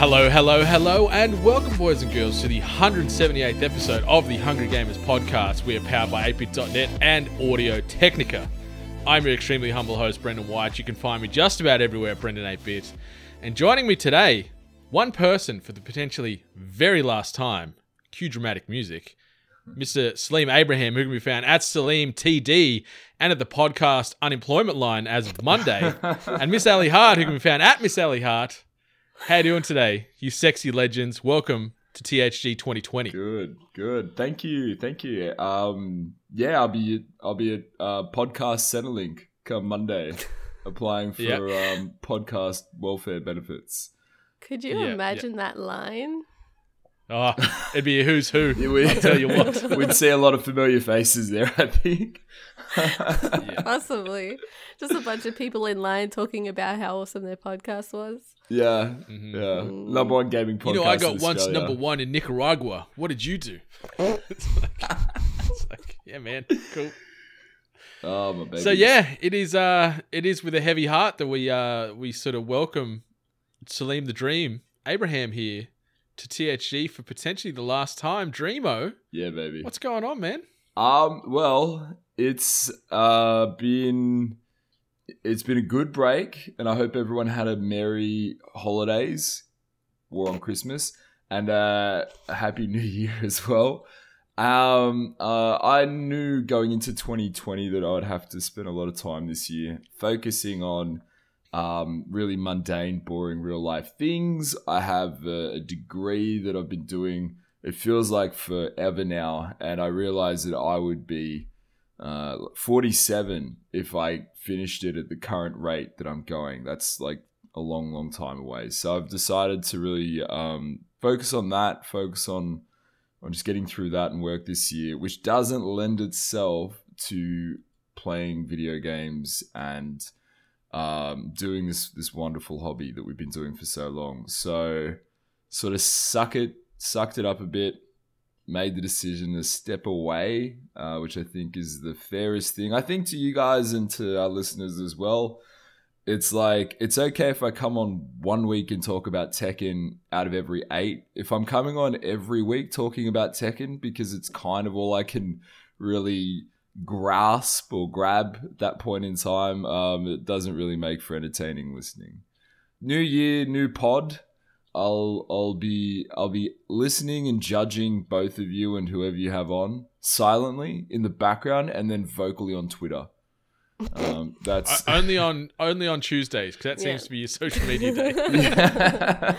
Hello, hello, hello, and welcome, boys and girls, to the 178th episode of the Hungry Gamers podcast. We are powered by atebit.net and Audio Technica. I'm your extremely humble host, Brendan White. You can find me just about everywhere at Brendan 8bit. And joining me today, one person for the potentially very last time, cue dramatic music, Mr. Saleem Abraham, who can be found at Saleem TD and at the podcast Unemployment Line as of Monday, and Miss Ally Hart, who can be found at Miss Ally Hart. How you doing today, you sexy legends? Welcome to THG 2020. Good, good. Thank you, thank you. Um, yeah, I'll be I'll be at uh, podcast Centrelink come Monday, applying for Yep. um, podcast welfare benefits. Could you Yeah, imagine that line? Oh, it'd be a who's who. Yeah, we- I'll tell you what. We'd see a lot of familiar faces there, I think. Possibly. Just a bunch of people in line talking about how awesome their podcast was. Yeah, Mhm. yeah. Number one gaming podcast. You know, I got once Australia. number one in Nicaragua. What did you do? it's, like, it's like, yeah, man, cool. Oh my baby. So yeah, it is. Uh, it is with a heavy heart that we uh we sort of welcome Saleem the Dream Abraham here to THG for potentially the last time. Dreamo, yeah, baby. what's going on, man? Um, well, it's uh been it's been a good break, and I hope everyone had a merry holidays, war on Christmas, and uh, a happy New Year as well. Um, uh, I knew going into 2020 that I would have to spend a lot of time this year focusing on um, really mundane, boring real life things. I have a, a degree that I've been doing it feels like forever now and i realized that i would be uh, 47 if i finished it at the current rate that i'm going that's like a long long time away. So i've decided to really um, focus on that focus on on just getting through that and work this year which doesn't lend itself to playing video games and um, doing this this wonderful hobby that we've been doing for so long. So sort of suck it, sucked it up a bit, made the decision to step away, uh, which I think is the fairest thing. I think to you guys and to our listeners as well, it's like it's okay if I come on one week and talk about Tekken out of every eight. If I'm coming on every week talking about Tekken because it's kind of all I can really grasp or grab at that point in time, um, it doesn't really make for entertaining listening. New year, new pod. I'll I'll be I'll be listening and judging both of you and whoever you have on silently in the background and then vocally on Twitter. Um, that's O- only on only on Tuesdays because that Yeah. seems to be your social media day.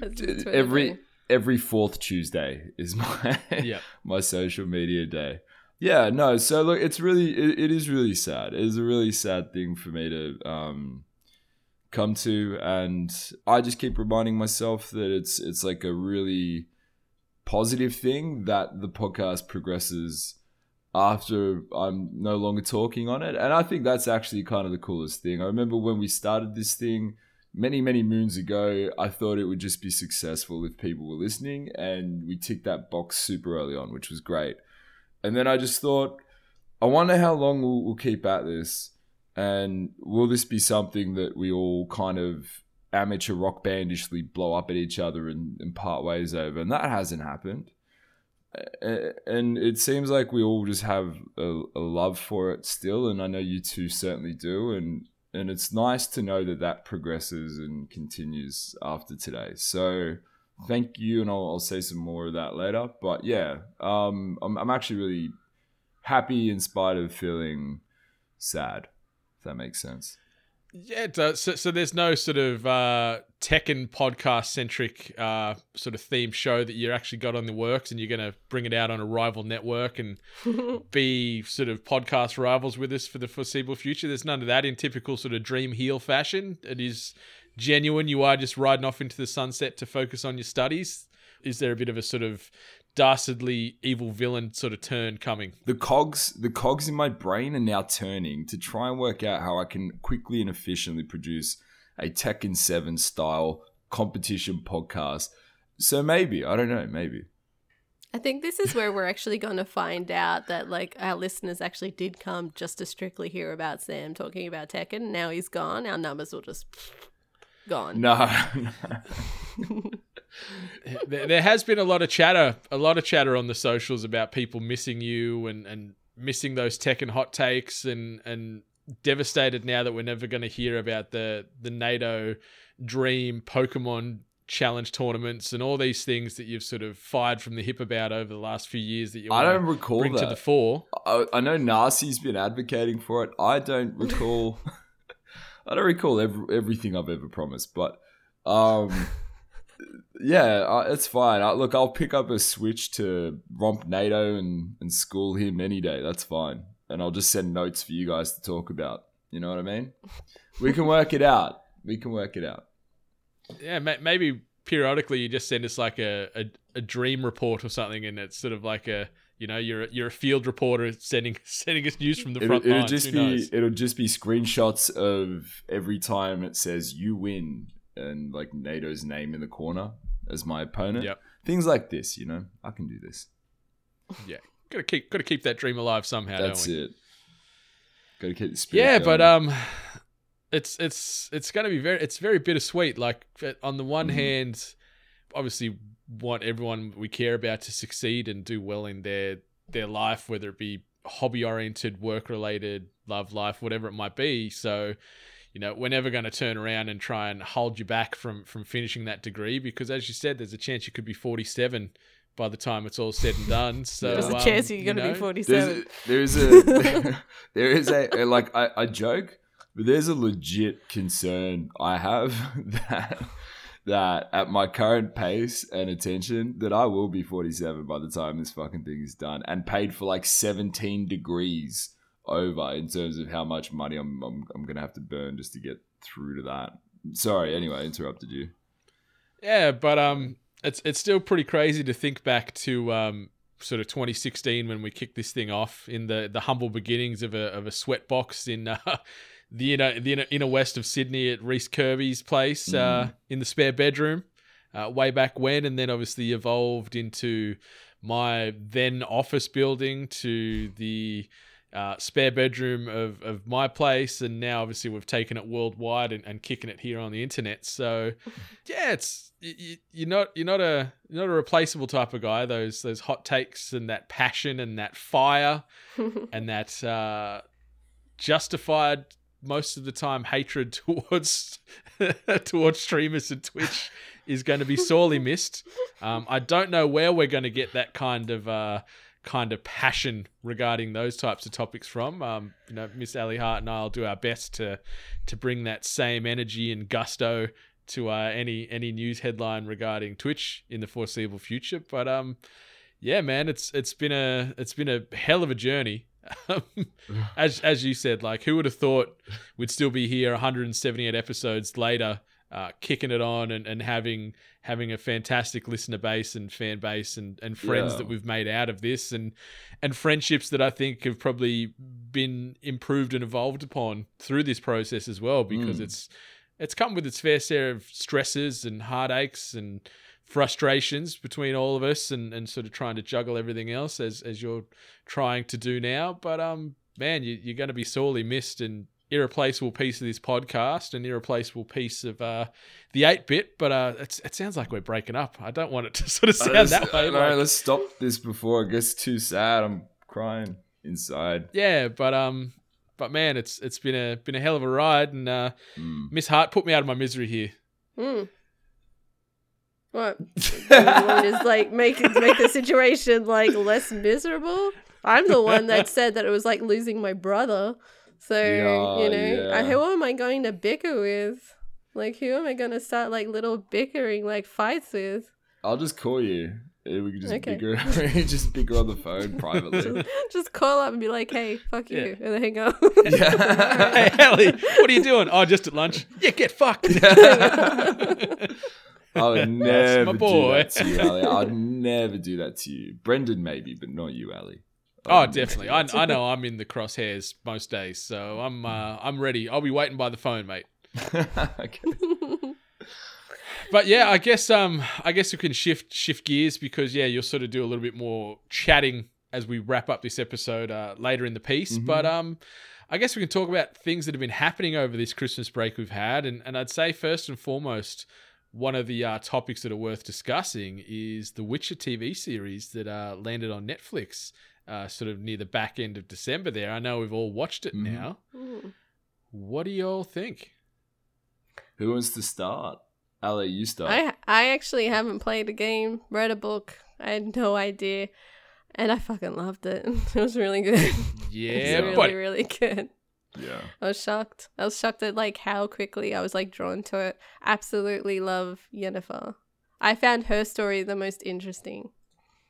That's the Twitter every every fourth Tuesday is my Yep. my social media day. Yeah, no. So look, it's really it, it is really sad. It is a really sad thing for me to um come to, and I just keep reminding myself that it's it's like a really positive thing that the podcast progresses after I'm no longer talking on it. And I think that's actually kind of the coolest thing. I remember when we started this thing many, many moons ago, I thought it would just be successful if people were listening. And we ticked that box super early on, which was great. And then I just thought, I wonder how long we'll, we'll keep at this. And will this be something that we all kind of amateur rock bandishly blow up at each other and, and part ways over? And that hasn't happened. And it seems like we all just have a, a love for it still and i know you two certainly do and and it's nice to know that that progresses and continues after today. So thank you and i'll, I'll say some more of that later. But yeah um i'm, I'm actually really happy in spite of feeling sad if that makes sense Yeah, it does. So, so there's no sort of uh, Tekken podcast centric uh, sort of theme show that you actually got on the works, and you're going to bring it out on a rival network and be sort of podcast rivals with us for the foreseeable future. There's none of that in typical sort of dream heel fashion. It is genuine? You are just riding off into the sunset to focus on your studies? Is there a bit of a sort of dastardly evil villain sort of turn coming? the cogs the cogs in my brain are now turning to try and work out how I can quickly and efficiently produce a Tekken 7 style competition podcast. So maybe, I don't know, maybe. I think this is where we're actually going to find out that like our listeners actually did come just to strictly hear about Sam talking about Tekken. Now he's gone. Our numbers will just gone. No. there, there has been a lot of chatter, a lot of chatter on the socials about people missing you and, and missing those Tekken hot takes and and devastated now that we're never going to hear about the the NATO Dream Pokemon Challenge tournaments and all these things that you've sort of fired from the hip about over the last few years that you I don't recall bring to that. the fore. I, I know Narcy's been advocating for it. I don't recall. I don't recall every, everything I've ever promised, but um, yeah, uh, it's fine. I, look, I'll pick up a switch to romp NATO and and school him any day. That's fine, and I'll just send notes for you guys to talk about. You know what I mean? We can work it out. We can work it out. Yeah, ma- maybe periodically you just send us like a, a, a dream report or something, and it's sort of like a you know you're a, you're a field reporter sending sending us news from the It'll, front it'll lines. just Who be knows? it'll just be screenshots of every time it says you win and like NATO's name in the corner as my opponent. Yep. Things like this, you know, I can do this. Yeah, gotta keep gotta keep that dream alive somehow. That's don't we? it. Got to keep the spirit. Yeah, going. but um, it's it's it's gonna be very it's very bittersweet. Like on the one Mhm. hand, obviously want everyone we care about to succeed and do well in their their life, whether it be hobby oriented, work related, love life, whatever it might be. So, you know, we're never going to turn around and try and hold you back from from finishing that degree because, as you said, there's a chance you could be 47 by the time it's all said and done. So There's a um, chance you're going to know, be 47. there's a, there's a there is a like I, I joke, but there's a legit concern I have that that at my current pace and attention that I will be 47 by the time this fucking thing is done and paid for like 17 degrees over in terms of how much money I'm I'm, I'm gonna have to burn just to get through to that. Sorry, anyway, I interrupted you. Yeah, but um, it's it's still pretty crazy to think back to um, sort of 2016 when we kicked this thing off in the the humble beginnings of a of a sweat box in uh, the inner the inner, inner west of Sydney at Reese Kirby's place uh, in the spare bedroom, uh, way back when, and then obviously evolved into my then office building to the uh, spare bedroom of, of my place, and now obviously we've taken it worldwide and, and kicking it here on the internet. So, yeah, it's you, you're not you're not a you're not a replaceable type of guy. Those those hot takes and that passion and that fire and that uh, justified most of the time hatred towards towards streamers and Twitch is going to be sorely missed. Um, I don't know where we're going to get that kind of uh, kind of passion regarding those types of topics from. Um, you know, Miss Ally Hart and I'll do our best to to bring that same energy and gusto to uh, any any news headline regarding Twitch in the foreseeable future. But um, yeah, man, it's it's been a it's been a hell of a journey. as as you said, like who would have thought we'd still be here 178 episodes later, uh, kicking it on and, and having having a fantastic listener base and fan base and, and friends Yeah. that we've made out of this and and friendships that I think have probably been improved and evolved upon through this process as well because Mm. it's it's come with its fair share of stresses and heartaches and frustrations between all of us and, and sort of trying to juggle everything else as as you're trying to do now. But um man, you, you're going to be sorely missed and irreplaceable piece of this podcast, an irreplaceable piece of uh, the atebit. But uh, it's, it sounds like we're breaking up. I don't want it to sort of sound Let's- that way. no, like- let's stop this before it gets too sad. I'm crying inside. yeah, but um, but man, it's it's been a been a hell of a ride, and uh, Mm. Miss Hart put me out of my misery here. Hmm. What? You just like make make the situation like less miserable? I'm the one that said that it was like losing my brother. So Yeah, you know, yeah. who am I going to bicker with? Like, who am I going to start like little bickering like fights with? I'll just call you. We can just Okay. bigger, just bigger on the phone privately. Just call up and be like, "Hey, fuck you," and then hang up. yeah. hey, Ellie, what are you doing? Oh, just at lunch. Yeah, get fucked. I would never my do that to you, Ally. I'd never do that to you. Brendan, maybe, but not you, Ally. I Oh, would definitely. I, I know I'm in the crosshairs most days, so I'm uh, I'm ready. I'll be waiting by the phone, mate. okay. But yeah, I guess um I guess we can shift shift gears because yeah, you'll sort of do a little bit more chatting as we wrap up this episode uh, later in the piece. Mhm. But um I guess we can talk about things that have been happening over this Christmas break we've had, and and I'd say first and foremost. One of the uh, topics that are worth discussing is the Witcher TV series that uh, landed on Netflix, uh, sort of near the back end of December. There, I know we've all watched it Mhm. now. Mm. What do you all think? Who wants to start? Ali, you start. I I actually haven't played a game, read a book. I had no idea, and I fucking loved it. It was really good. it Yeah, was really but really good. yeah. I was shocked. I was shocked at like how quickly I was like drawn to it. Absolutely love Yennefer. I found her story the most interesting.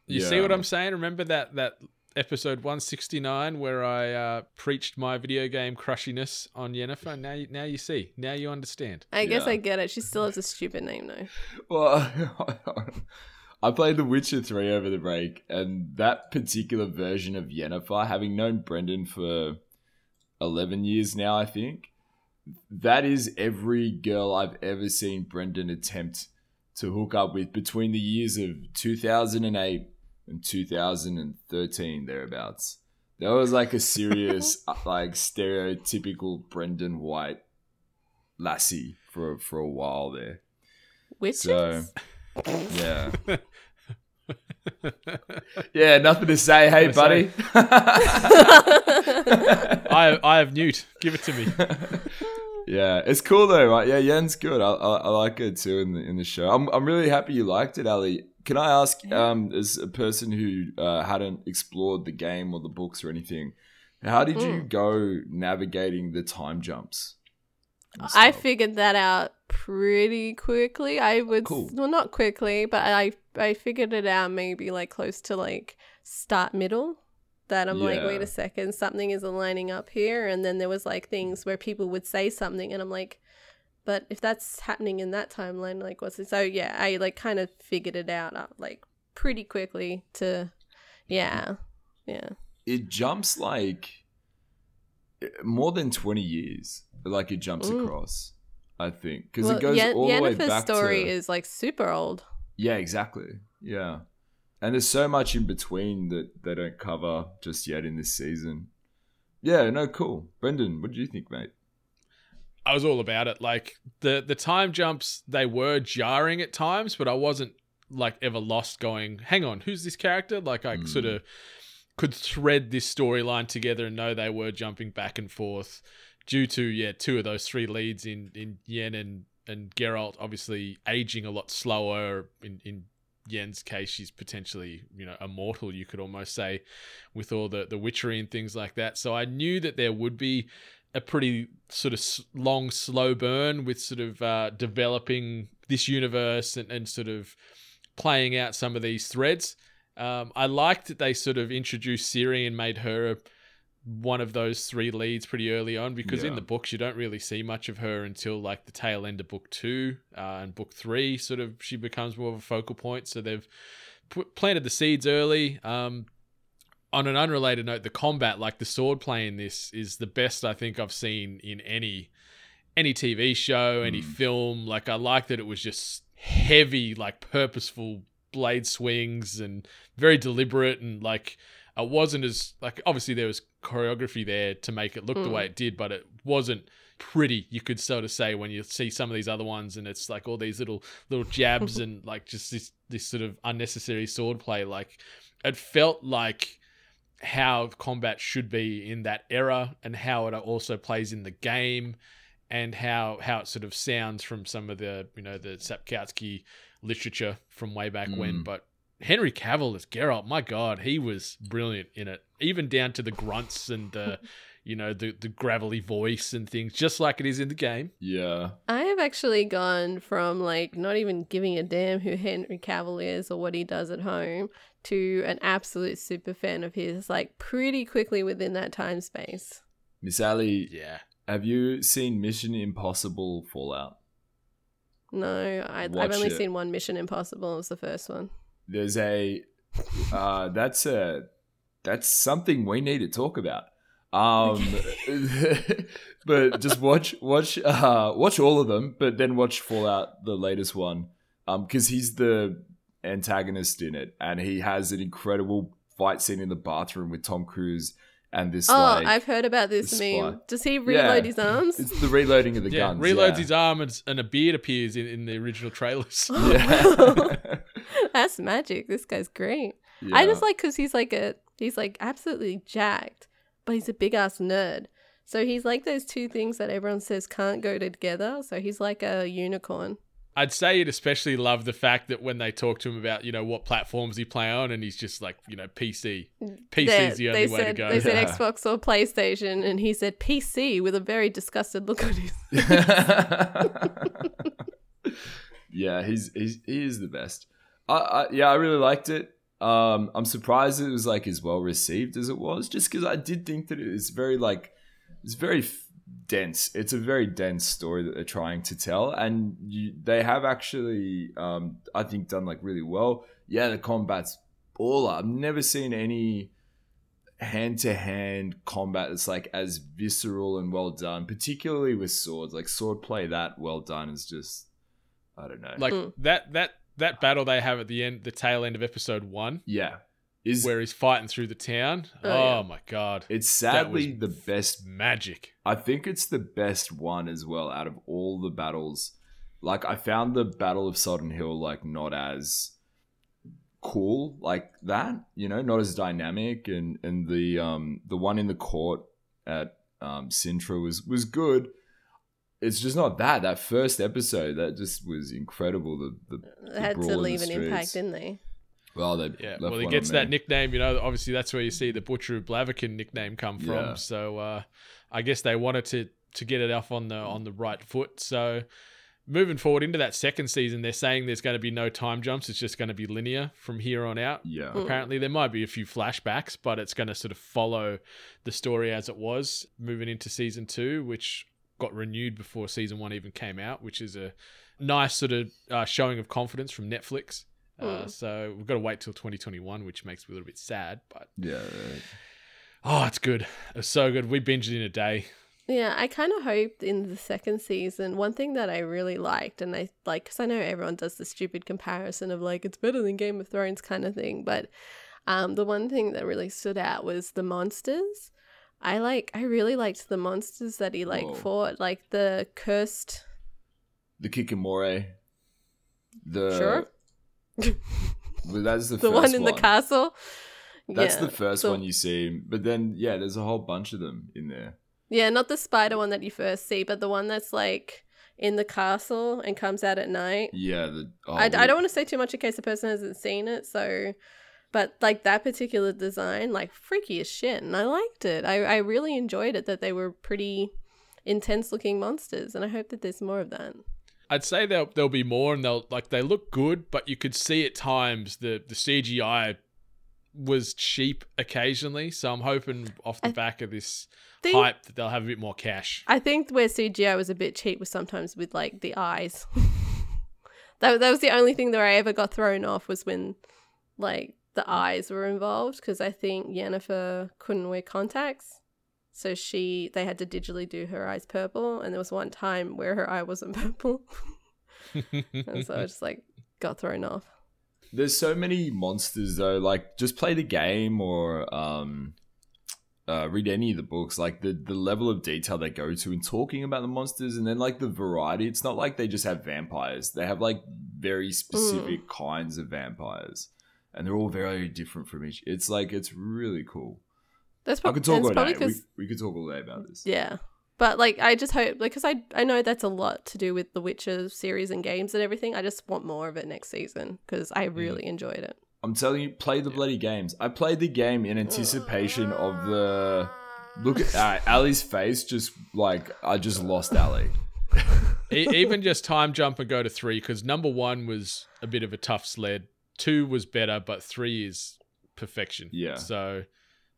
You see what I'm saying? Remember that that episode 169 where I uh, preached my video game crushiness on Yennefer? Now you, now you see. Now you understand. I guess Yeah. I get it. She still has a stupid name though. Well, I played The Witcher 3 over the break, and that particular version of Yennefer, having known Brendan for 11 years now, I think, that is every girl I've ever seen Brendan attempt to hook up with between the years of 2008 and 2013, thereabouts. That was like a serious, uh, like stereotypical Brendan White lassie for for a while there. Witches? So, yeah. yeah, nothing to say. Hey, Nothing buddy. I I have Newt. Give it to me. yeah, it's cool though, right? Yeah, Yen's good. I, I, I like it too in the in the show. I'm I'm really happy you liked it, Ally. Can I ask, um, as a person who uh, hadn't explored the game or the books or anything, how did you go navigating the time jumps? I figured that out pretty quickly. I would Cool. well not quickly, but I I figured it out maybe like close to like start middle. That I'm like, wait a second, something isn't lining up here. And then there was like things where people would say something, and I'm like, but if that's happening in that timeline, like what's it? So yeah, I like kind of figured it out uh, like pretty quickly. To yeah, yeah. it jumps like more than 20 years like it jumps Mm. across i think because Well, it goes Yen- all the way back story to is like super old. yeah exactly yeah and there's so much in between that they don't cover just yet in this season yeah no cool brendan what do you think mate I was all about it. Like the the time jumps, they were jarring at times, but I wasn't like ever lost. Going, hang on, who's this character? Like I Mm. sort of could thread this storyline together and know they were jumping back and forth due to yeah two of those three leads in in Yen and and Geralt obviously aging a lot slower. In in Yen's case, she's potentially you know immortal. You could almost say with all the the witchery and things like that. So I knew that there would be a pretty sort of long, slow burn with sort of uh, developing this universe and, and sort of playing out some of these threads. Um, I liked that they sort of introduced Ciri and made her one of those three leads pretty early on because in the books you don't really see much of her until like the tail end of book two uh, and book three. Sort of she becomes more of a focal point. So they've p- planted the seeds early. Um, on an unrelated note, the combat, like the sword play in this, is the best I think I've seen in any any TV show, any Mm. film. Like I like that it was just heavy, like purposeful blade swings and very deliberate and like it wasn't as like obviously there was choreography there to make it look the Mm. way it did, but it wasn't pretty you could sort of say when you see some of these other ones and it's like all these little little jabs and like just this this sort of unnecessary sword play like it felt like how combat should be in that era and how it also plays in the game and how how it sort of sounds from some of the you know the Sapkowski literature from way back when Mm. but Henry Cavill as Geralt my god he was brilliant in it even down to the grunts and the you know, the the gravelly voice and things, just like it is in the game. Yeah. I have actually gone from like not even giving a damn who Henry Cavill is or what he does at home to an absolute super fan of his, like pretty quickly within that time space. Miss Ally, Yeah. have you seen Mission Impossible Fallout? No, I, I've only it. seen one Mission Impossible. It was the first one. There's a uh that's a that's something we need to talk about. Um but just watch watch uh watch all of them, but then watch Fallout the latest one. Um cuz he's the antagonist in it and he has an incredible fight scene in the bathroom with Tom Cruise and this Oh, like I've heard about this the meme. spy. Does he reload Yeah. his arms? it's the reloading of the yeah, guns. reloads yeah. his arm and, and a beard appears in, in the original trailers. Oh, yeah. That's magic. This guy's great. I just like because he's like a he's like absolutely jacked, but he's a big ass nerd. So he's like those two things that everyone says can't go together. So he's like a unicorn. I'd say you'd especially love the fact that when they talk to him about, you know, what platforms he play on, and he's just like, you know, PC. PC They- is the only they way said, to go. They said Yeah. Xbox or PlayStation, and he said PC with a very disgusted look on his. face. yeah, he's he's he is the best. I, I yeah, I really liked it. Um, I'm surprised it was like as well received as it was, just because I did think that it was very like it's very f- dense. It's a very dense story that they're trying to tell, and you, they have actually, um, I think, done like really well. Yeah, the combat's all. I've never seen any hand to hand combat that's like as visceral and well done, particularly with swords. Like sword play that well done is just I don't know. Like Mm. that that that battle they have at the end, the tail end of episode one, yeah, is where he's fighting through the town. Oh, Oh, yeah. my god, it's sadly the best. magic. I think it's the best one as well out of all the battles. Like I found the Battle of Sodden Hill like not as cool like that, you know, not as dynamic and and the um the one in the court at um Cintra was was good. It's just not that. That first episode that just was incredible. The the, They had to leave an streets. impact, didn't they? Well they Yeah, left well, he one gets on that me. nickname. You know, obviously that's where you see the Butcher of Blaviken nickname come from. Yeah. So uh, I guess they wanted to to get it off on the on the right foot. So moving forward into that second season, they're saying there's going to be no time jumps. It's just going to be linear from here on out. Yeah. Apparently, there might be a few flashbacks, but it's going to sort of follow the story as it was moving into season two, which got renewed before season one even came out, which is a nice sort of uh, showing of confidence from Netflix. Uh, Mm. so we've got to wait till 2021, which makes me a little bit sad, but Yeah. oh, it's good. It's so good. We binged it in a day. Yeah, I kind of hoped in the second season, one thing that I really liked, and I like, because I know everyone does the stupid comparison of like, it's better than Game of Thrones kind of thing, but um, the one thing that really stood out was the monsters. I like, I really liked the monsters that he like Whoa. fought, like the cursed. The Kikimore. The Sure. Well, that's the, the first one in the castle. That's Yeah, the first so- one you see, but then yeah, there's a whole bunch of them in there. Yeah, not the spider one that you first see, but the one that's like in the castle and comes out at night. Yeah, the oh, I, I don't want to say too much in case the person hasn't seen it. So, but like that particular design, like freaky as shit, and I liked it. I I really enjoyed it. That they were pretty intense looking monsters, and I hope that there's more of that. I'd say there'll there'll be more, and they'll like they look good, but you could see at times the the CGI was cheap occasionally. So I'm hoping off the I back of this think- hype that they'll have a bit more cash. I think where CGI was a bit cheap was sometimes with like the eyes. that that was the only thing that I ever got thrown off was when like the eyes were involved because I think Yennefer couldn't wear contacts. So she they had to digitally do her eyes purple and there was one time where her eye wasn't purple. and so I just like got thrown off. There's so many monsters though. Like just play the game or um, uh, read any of the books. Like the the level of detail they go to in talking about the monsters, and then like the variety. It's not like they just have vampires. They have like very specific kinds of vampires, and they're all very different from each. It's like it's really cool. That's I prob- could talk all probably day. We, 'cause- we could talk all day about this. Yeah. But like I just hope like cuz I I know that's a lot to do with the Witcher series and games and everything. I just want more of it next season cuz I really enjoyed it. I'm telling you, play the bloody games. I played the game in anticipation of the Look at uh, Ally's face. Just like I just lost Ally. E- even just time jump and go to three because number one was a bit of a tough sled. Two was better, but three is perfection. Yeah. So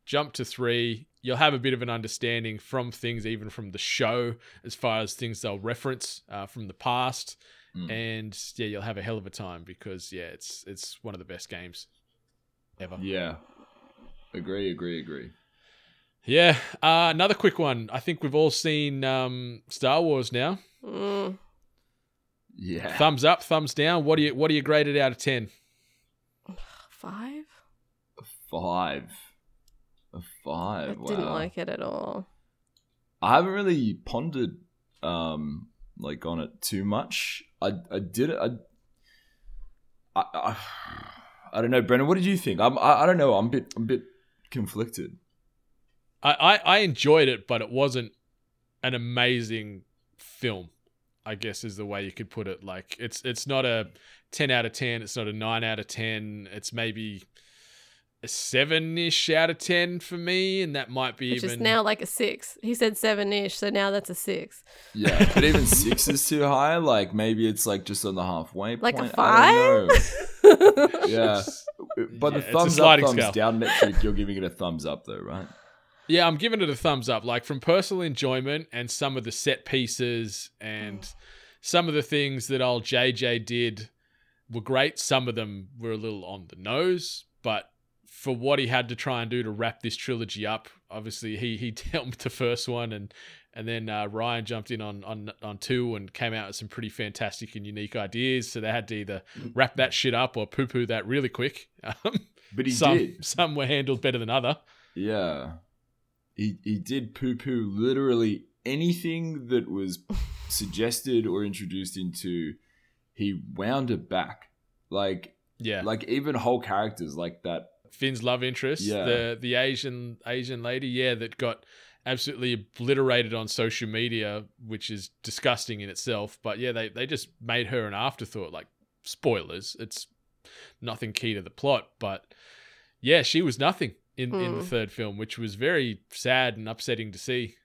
jump to three. You'll have a bit of an understanding from things, even from the show, as far as things they'll reference uh, from the past. Mm. And yeah, you'll have a hell of a time because yeah, it's it's one of the best games ever. Yeah. Agree. Agree. Agree. Yeah. Uh, another quick one. I think we've all seen um, Star Wars now. Mm. Yeah. Thumbs up, thumbs down. What do you what do you grade it out of ten? Five? Five. A I five. I didn't like it at all. I haven't really pondered um like on it too much. I I did it. I I, I, I don't know, Brendan. What did you think? I'm I, I don't know. I'm a bit I'm a bit conflicted. I, I, I enjoyed it, but it wasn't an amazing film. I guess is the way you could put it. Like it's it's not a ten out of ten. It's not a nine out of ten. It's maybe a seven ish out of ten for me, and that might be Which even is now like a six. He said seven ish, so now that's a six. Yeah, but even six is too high. Like maybe it's like just on the halfway Like a point. I don't know. yeah, but Yeah, the thumbs up, thumbs scale. down metric, you're giving it a thumbs up though, right? Yeah, I'm giving it a thumbs up. Like from personal enjoyment and some of the set pieces and some of the things that old JJ did were great. Some of them were a little on the nose, but for what he had to try and do to wrap this trilogy up, obviously he he helmed the first one and and then uh, Rian jumped in on, on on two and came out with some pretty fantastic and unique ideas. So they had to either wrap that shit up or poo poo that really quick. Um, But he some did. some were handled better than other. Yeah. He he did poo poo literally anything that was suggested or introduced into he wound it back. Like Yeah, like even whole characters like that Finn's love interest, Yeah. the the Asian Asian lady, yeah, that got absolutely obliterated on social media, which is disgusting in itself. But yeah, they they just made her an afterthought. Like spoilers, it's nothing key to the plot, but yeah, she was nothing in in the Hmm. third film, which was very sad and upsetting to see.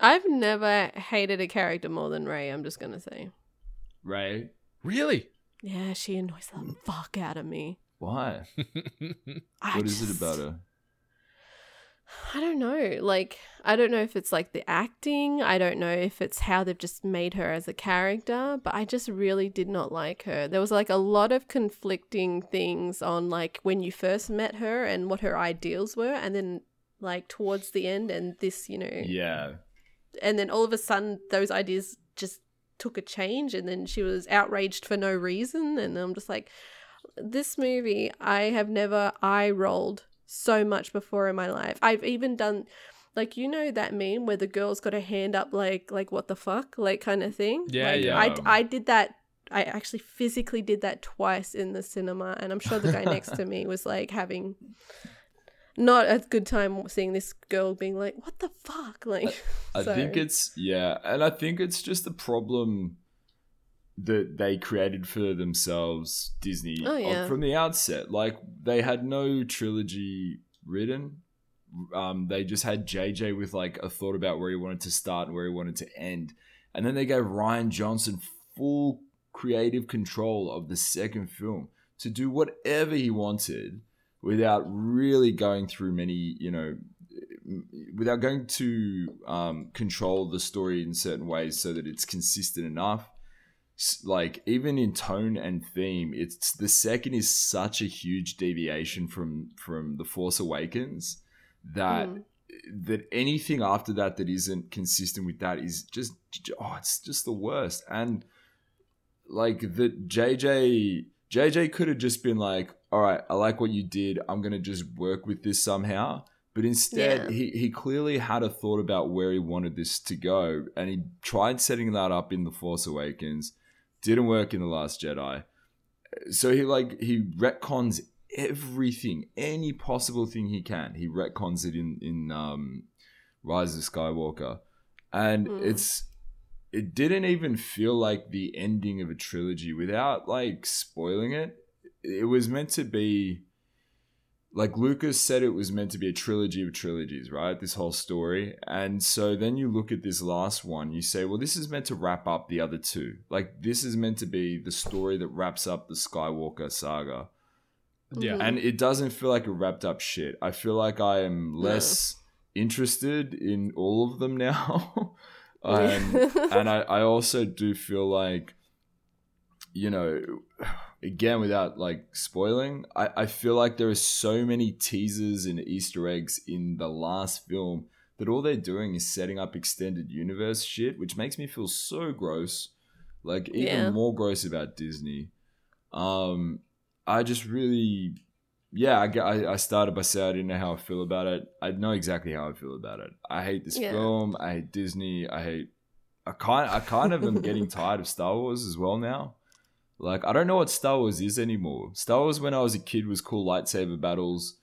I've never hated a character more than Rey, I'm just gonna say. Rey. Really? Yeah, she annoys the fuck out of me. Why? What is it about her? I don't know. Like, I don't know if it's like the acting. I don't know if it's how they've just made her as a character, but I just really did not like her. There was like a lot of conflicting things on like when you first met her and what her ideals were, and then like towards the end, and this, you know, Yeah. and then all of a sudden those ideas just took a change and then she was outraged for no reason and I'm just like this movie I have never eye rolled so much before in my life. I've even done like you know that meme where the girl's got her hand up like like what the fuck like kind of thing. Yeah, Like, yeah. I I did that I actually physically did that twice in the cinema and I'm sure the guy next to me was like having not a good time seeing this girl being like what the fuck like I so- think it's yeah, and I think it's just the problem that they created for themselves, Disney, Oh, yeah. from the outset. Like they had no trilogy written. Um, they just had JJ with like a thought about where he wanted to start and where he wanted to end, and then they gave Rian Johnson full creative control of the second film to do whatever he wanted without really going through many, you know, without going to um, control the story in certain ways so that it's consistent enough. Like even in tone and theme, it's the second is such a huge deviation from from the Force Awakens that Mm. that anything after that that isn't consistent with that is just oh it's just the worst and like that JJ JJ could have just been like all right I like what you did I'm going to just work with this somehow but instead Yeah. he he clearly had a thought about where he wanted this to go and he tried setting that up in the Force Awakens didn't work in the last Jedi. So he like he retcons everything any possible thing he can. He retcons it in in um rise of skywalker. And Hmm. it's it didn't even feel like the ending of a trilogy. Without like spoiling it it was meant to be like Lucas said it was meant to be a trilogy of trilogies, right? This whole story. And so then you look at this last one, you say, well, this is meant to wrap up the other two. Like this is meant to be the story that wraps up the Skywalker saga. Yeah. And it doesn't feel like a wrapped up shit. I feel like I am less interested in all of them now. um, and I, I also do feel like, you know, again, without like spoiling, I, I feel like there are so many teasers and Easter eggs in the last film that all they're doing is setting up extended universe shit, which makes me feel so gross. Like even Yeah. more gross about Disney. Um, I just really, yeah, I, I started by saying I didn't know how I feel about it. I know exactly how I feel about it. I hate this Yeah. film. I hate Disney. I hate. I kind, I kind of am getting tired of Star Wars as well now. Like I don't know what Star Wars is anymore. Star Wars when I was a kid was cool lightsaber battles.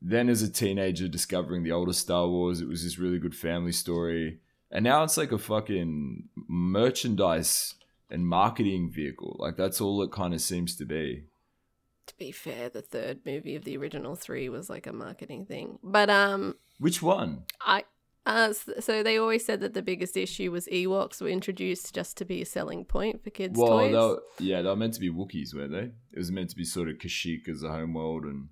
Then as a teenager discovering the older Star Wars, it was this really good family story. And now it's like a fucking merchandise and marketing vehicle. Like that's all it kind of seems to be. to be fair, the third movie of the original three was like a marketing thing. But um, Which one? I uh, so they always said that the biggest issue was Ewoks were introduced just to be a selling point for kids' well, toys. they were, yeah, they were meant to be Wookiees, weren't they? It was meant to be sort of Kashyyyk as a homeworld and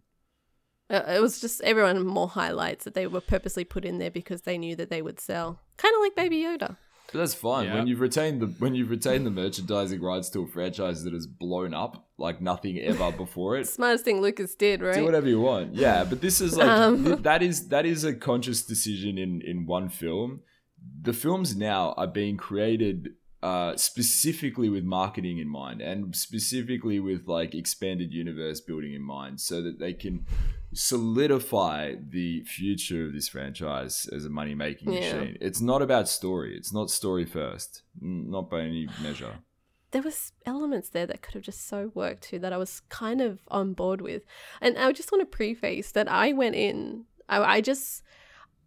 Uh, it was just everyone more highlights that they were purposely put in there because they knew that they would sell. Kind of like Baby Yoda. But that's fine. Yeah. When you've retained the when you've retained the merchandising rights to a franchise that has blown up like nothing ever before it, Smartest thing Lucas did, right? do whatever you want. Yeah, but this is like Um. th- that is that is a conscious decision in in one film. The films now are being created uh, specifically with marketing in mind and specifically with like expanded universe building in mind, so that they can solidify the future of this franchise as a money making Yeah. machine. It's not about story. It's not story first, not by any measure. there was elements there that could have just so worked too that I was kind of on board with. And I just want to preface that I went in I, I just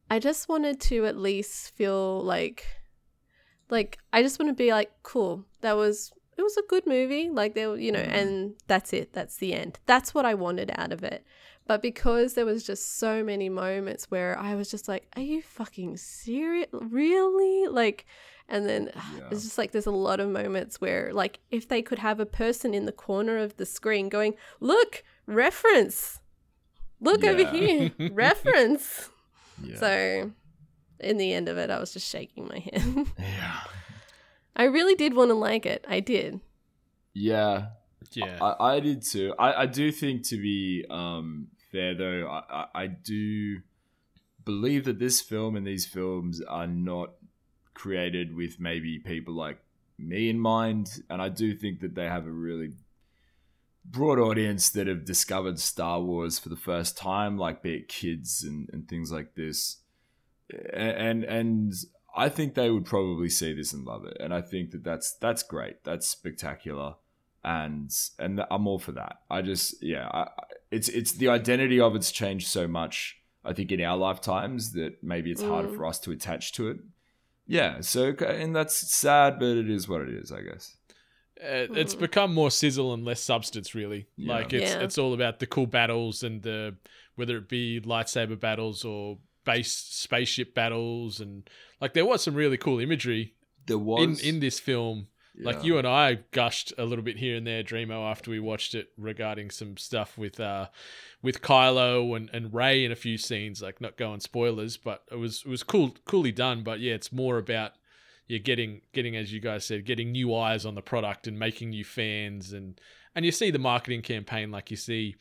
I just wanted to at least feel like like I just want to be like cool. That was it was a good movie. Like there you know mm. and that's it. That's the end. That's what I wanted out of it. But because there was just so many moments where I was just like, are you fucking serious? Really? Like and then it's just like there's a lot of moments where like if they could have a person in the corner of the screen going, "Look, reference. Look over here, reference." Yeah. So, in the end of it, I was just shaking my head. yeah. I really did want to like it. I did. Yeah. Yeah. I, I did too. I, I do think to be um, fair though, I, I, I do believe that this film and these films are not created with maybe people like me in mind, and I do think that they have a really broad audience that have discovered Star Wars for the first time, like be it kids and, and things like this. A- And and I think they would probably see this and love it, and I think that that's that's great. That's spectacular and and I'm all for that. I just yeah, I, I- it's it's the identity of it's changed so much. I think in our lifetimes that maybe it's harder Mm. for us to attach to it. Yeah, so and that's sad, but it is what it is, I guess. Uh, it's become more sizzle and less substance really Yeah. like it's Yeah. it's all about the cool battles and the whether it be lightsaber battles or base spaceship battles and like there was some really cool imagery There was in in this film like you and I gushed a little bit here and there Dreamo after we watched it regarding some stuff with uh with Kylo and and Rey in a few scenes. Like not going spoilers but it was it was cool coolly done. But yeah it's more about you're getting getting as you guys said getting new eyes on the product and making new fans. And and you see the marketing campaign like you see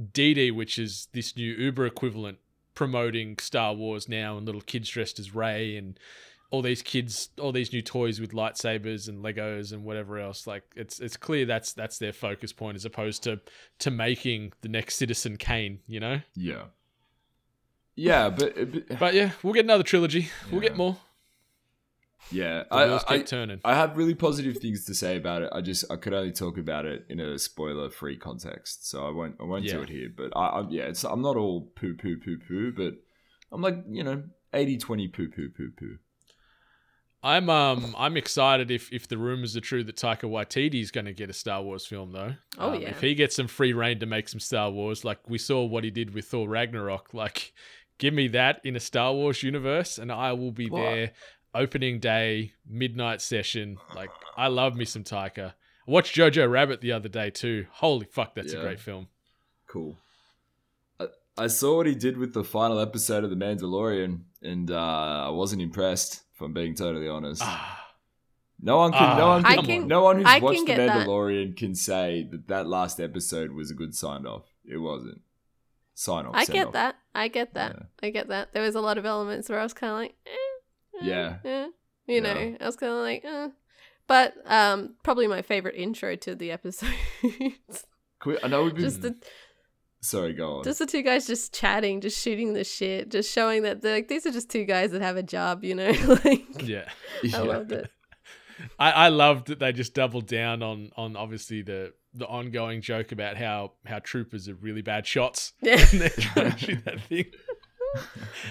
DiDi which is this new Uber equivalent promoting Star Wars now and little kids dressed as Rey and all these kids all these new toys with lightsabers and Legos and whatever else like it's it's clear that's that's their focus point as opposed to to making the next Citizen Kane you know yeah, yeah, but, uh, but but yeah we'll get another trilogy we'll get more yeah, the I, I, turning I have really positive things to say about it. I just I could only talk about it in a spoiler free context, so I won't I won't do it here. But I, I yeah, it's I'm not all poo poo poo poo, but I'm like you know 80 20 poo poo poo poo. I'm um I'm excited if if the rumors are true that Taika Waititi is going to get a Star Wars film though. Oh, Um, yeah. If he gets some free reign to make some Star Wars, like we saw what he did with Thor Ragnarok, like give me that in a Star Wars universe, and I will be What? there. Opening day, midnight session. Like I love me some Taika. I watched Jojo Rabbit the other day too. Holy fuck, that's a great film. Cool. I, I saw what he did with the final episode of The Mandalorian, and uh, I wasn't impressed. If I'm being totally honest, Ah, no one can. no Ah, one can. can- no one who's I watched The get that. Mandalorian can say that that last episode was a good sign off. It wasn't. Sign off. I get off. that. I get that. Yeah. I get that. There was a lot of elements where I was kind of like, eh, eh, Yeah. eh. you know, I was kind of like, eh. But um, probably my favorite intro to the episode. I know we've been. just the Sorry, go on. just the two guys just chatting, just shooting the shit, just showing that they're like these are just two guys that have a job, you know. like yeah. Yeah. I loved it. I, I loved that they just doubled down on on obviously the the ongoing joke about how how troopers are really bad shots. Yeah. And they're trying to shoot that thing.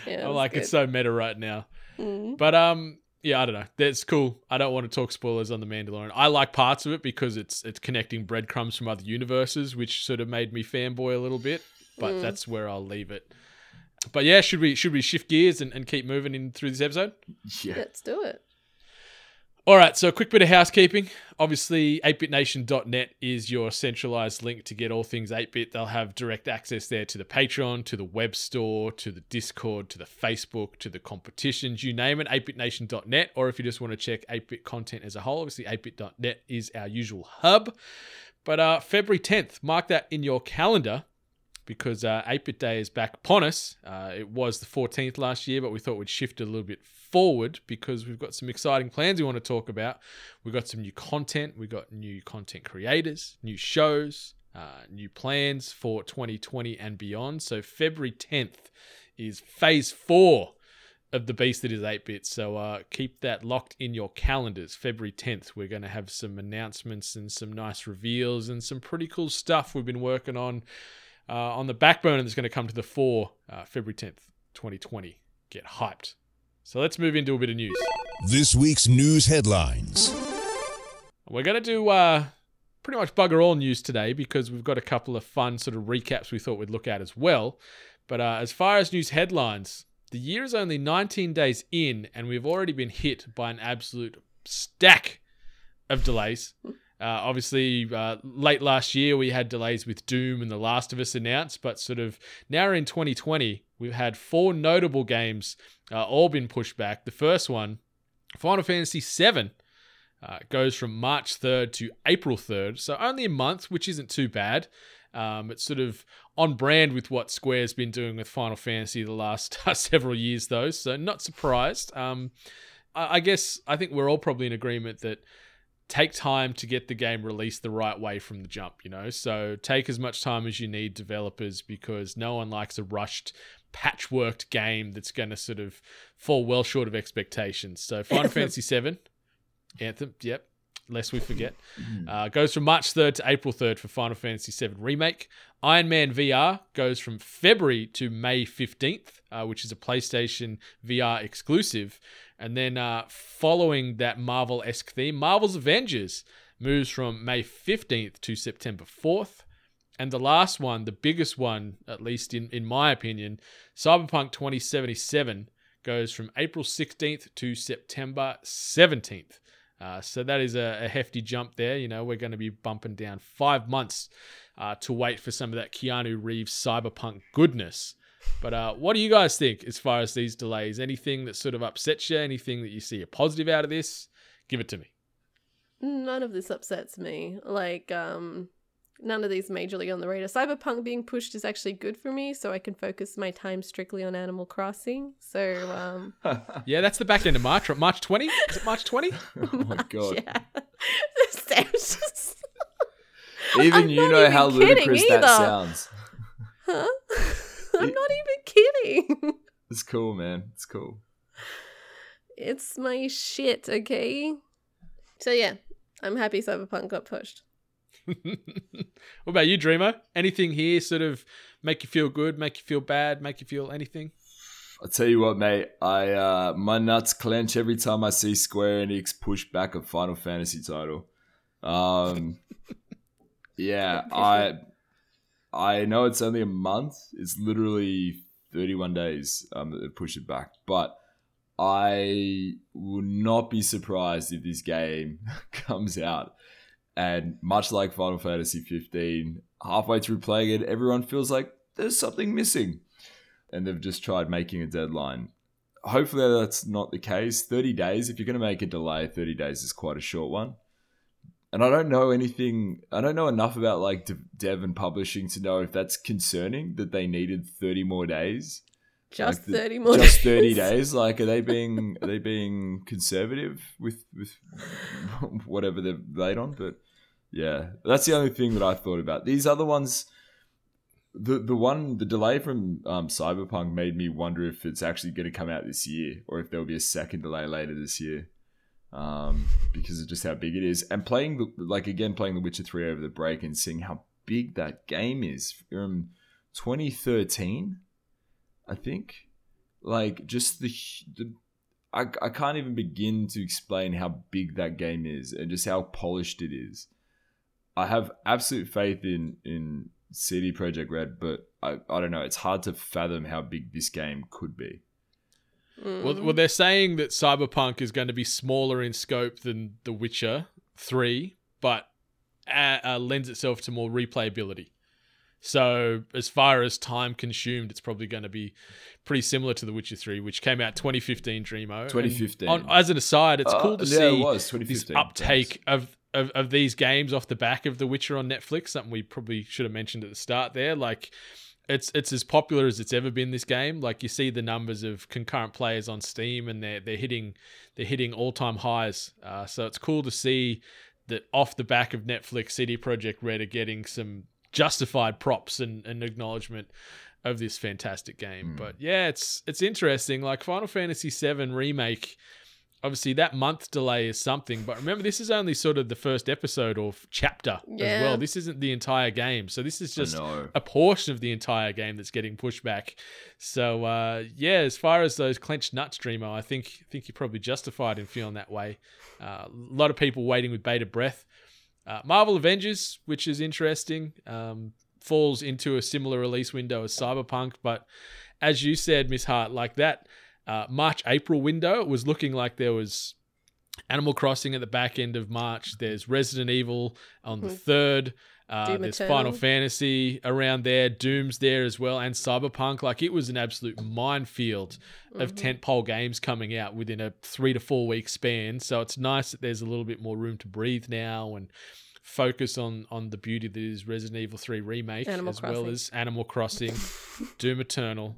Yeah, I'm like, good. it's so meta right now. Mm. But um, yeah, I don't know. That's cool. I don't want to talk spoilers on the Mandalorian. I like parts of it because it's it's connecting breadcrumbs from other universes, which sort of made me fanboy a little bit. But Mm. that's where I'll leave it. But yeah, should we should we shift gears and, and keep moving in through this episode? yeah. Let's do it. All right, so a quick bit of housekeeping. Obviously, atebitnation.net is your centralized link to get all things atebit. They'll have direct access there to the Patreon, to the web store, to the Discord, to the Facebook, to the competitions, you name it, atebitnation.net. Or if you just want to check atebit content as a whole, obviously atebit.net is our usual hub. But uh, February 10th, mark that in your calendar because uh, atebit Day is back upon us. Uh, it was the 14th last year, but we thought we'd shift a little bit forward because we've got some exciting plans we want to talk about. We've got some new content, we've got new content creators, new shows, uh, new plans for 2020 and beyond. So February 10th is phase four of the beast that is atebit. So uh, keep that locked in your calendars. February 10th, we're going to have some announcements and some nice reveals and some pretty cool stuff we've been working on on the backbone that's going to come to the fore uh, February 10th, 2020. Get hyped. So let's move into a bit of news. This week's news headlines. We're going to do uh, pretty much bugger all news today because we've got a couple of fun sort of recaps we thought we'd look at as well. But uh, as far as news headlines, the year is only 19 days in, and we've already been hit by an absolute stack of delays. Uh, obviously, uh, late last year we had delays with Doom and The Last of Us announced, but sort of now in 2020 we've had four notable games uh, all been pushed back. The first one, Final Fantasy VII, uh, goes from March 3rd to April 3rd, so only a month, which isn't too bad. Um, it's sort of on brand with what Square's been doing with Final Fantasy the last several years, though, so not surprised. Um, I, I guess I think we're all probably in agreement that take time to get the game released the right way from the jump, you know? So take as much time as you need, developers, because no one likes a rushed, patchworked game that's going to sort of fall well short of expectations. So Final Fantasy VII, Anthem, yep, lest we forget, uh, goes from March 3rd to April 3rd for Final Fantasy VII Remake. Iron Man VR goes from February to May 15th, uh, which is a PlayStation VR exclusive. And then uh, following that Marvel esque theme, Marvel's Avengers moves from May 15th to September 4th. And the last one, the biggest one, at least in, in my opinion, Cyberpunk 2077 goes from April 16th to September 17th. Uh, so that is a, a hefty jump there. You know, we're going to be bumping down five months uh, to wait for some of that Keanu Reeves cyberpunk goodness. But uh, what do you guys think as far as these delays? Anything that sort of upsets you? Anything that you see a positive out of this? Give it to me. None of this upsets me. Like, um, none of these majorly on the radar. Cyberpunk being pushed is actually good for me, so I can focus my time strictly on Animal Crossing. So, um, Yeah, that's the back end of March. March 20? Is it March 20? oh my god. yeah. Just, Even I'm you not know even how kidding ludicrous that sounds. huh? I'm not even kidding. It's cool, man. It's cool. It's my shit, okay? So yeah, I'm happy Cyberpunk got pushed. what about you, Dreamer? Anything here sort of make you feel good, make you feel bad, make you feel anything? I'll tell you what, mate. I uh, my nuts clench every time I see Square Enix push back a Final Fantasy title. Um, yeah, I I know it's only a month. It's literally 31 days um, push it back, but I will not be surprised if this game comes out and much like Final Fantasy 15, halfway through playing it, everyone feels like there's something missing and they've just tried making a deadline. Hopefully, that's not the case. 30 days, if you're going to make a delay, 30 days is quite a short one. And I don't know anything, I don't know enough about like dev and publishing to know if that's concerning that they needed 30 more days. Just Like the- 30 more Just 30 days. days. Like, are they being are they being conservative with with whatever they've laid on? But yeah, that's the only thing that I thought about. These other ones, the the one the delay from um, Cyberpunk made me wonder if it's actually going to come out this year or if there will be a second delay later this year. Um, because of just how big it is, and playing the like again playing The Witcher Three over the break and seeing how big that game is from 2013, I think. Like just the the I, I can't even begin to explain how big that game is and just how polished it is. I have absolute faith in in CD Projekt Red, but I, I don't know. It's hard to fathom how big this game could be. Well, well, they're saying that Cyberpunk is going to be smaller in scope than The Witcher 3, but uh, uh, lends itself to more replayability. So, as far as time consumed, it's probably going to be pretty similar to The Witcher 3, which came out 2015 Dreamo. 2015. On, as an aside, it's Uh, cool to yeah, see was this uptake of, of, of these games off the back of The Witcher on Netflix, something we probably should have mentioned at the start there. Like, it's it's as popular as it's ever been this game. Like you see the numbers of concurrent players on Steam, and they're they're hitting they're hitting all time highs. Uh, so it's cool to see that off the back of Netflix, CD Projekt Red are getting some justified props and, and acknowledgement of this fantastic game. But yeah, it's it's interesting. Like Final Fantasy VII remake. Obviously, that month delay is something, but remember, this is only sort of the first episode or chapter as well. This isn't the entire game, so this is just a portion of the entire game that's getting pushed back. So uh, yeah, as far as those clenched nuts, Dreamo, I think I think you're probably justified in feeling that way. Uh, a lot of people waiting with bated breath. Uh, Marvel Avengers, which is interesting, um, falls into a similar release window as Cyberpunk, but as you said, Miss Hart, like that uh, March April window, it was looking like there was Animal Crossing at the back end of March. There's Resident Evil on the third. Uh, there's Eternal. Final Fantasy around there. Doom's there as well, and Cyberpunk. Like it was an absolute minefield of tentpole games coming out within a three to four week span. So it's nice that there's a little bit more room to breathe now and focus on on the beauty that is Resident Evil 3 remake Animal as well as Animal Crossing, Doom Eternal,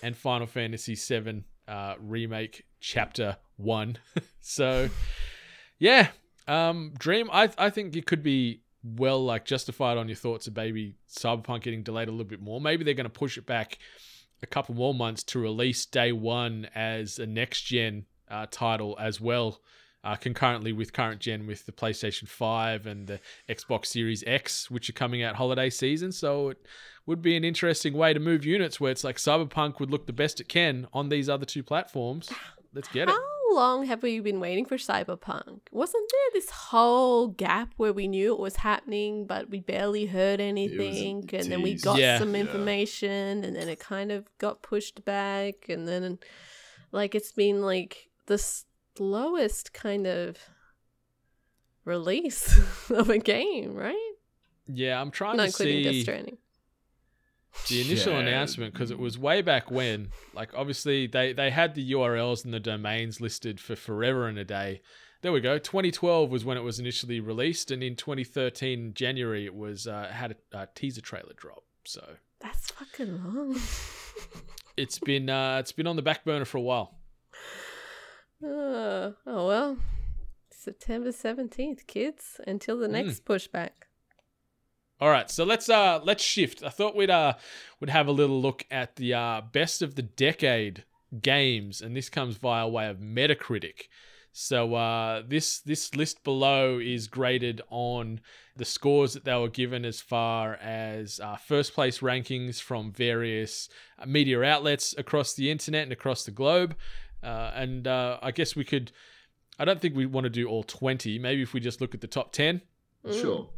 and Final Fantasy 7 uh, remake chapter 1. so yeah, um Dream I I think it could be well like justified on your thoughts of maybe Cyberpunk getting delayed a little bit more. Maybe they're going to push it back a couple more months to release day 1 as a next gen uh, title as well. Uh, concurrently with current gen with the PlayStation 5 and the Xbox Series X, which are coming out holiday season. So it would be an interesting way to move units where it's like Cyberpunk would look the best it can on these other two platforms. Let's get it. How long have we been waiting for Cyberpunk? Wasn't there this whole gap where we knew it was happening, but we barely heard anything, and then we got Yeah. some Yeah. information, and then it kind of got pushed back, and then like it's been like the slowest kind of release of a game, right? Yeah, I'm trying Not to including Death see Stranding. The initial Yeah. announcement because it was way back when. Like, obviously, they they had the URLs and the domains listed for forever and a day. There we go. 2012 was when it was initially released, and in 2013 January it was uh, had a, a teaser trailer drop. So That's fucking long. it's been uh, it's been on the back burner for a while. Uh, oh well. September 17th, kids, until the next pushback. All right, so let's uh let's shift. I thought we'd uh would have a little look at the uh best of the decade games, and this comes via way of Metacritic. So uh, this this list below is graded on the scores that they were given as far as uh, first place rankings from various uh, media outlets across the internet and across the globe. Uh, and uh, I guess we could. I don't think we want to do all twenty. Maybe if we just look at the top ten. Sure.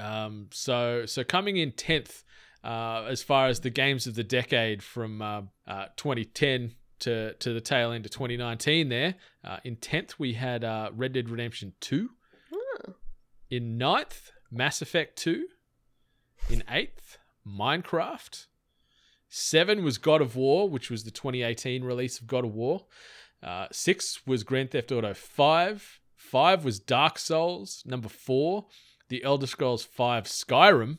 Um, so so coming in tenth uh, as far as the games of the decade from uh, uh, 2010 to to the tail end of 2019. There uh, in tenth we had uh, Red Dead Redemption Two. Oh. In ninth, Mass Effect Two. In eighth, Minecraft. Seven was God of War, which was the 2018 release of God of War. Uh, six was Grand Theft Auto 5. Five was Dark Souls. Number four, The Elder Scrolls 5 Skyrim.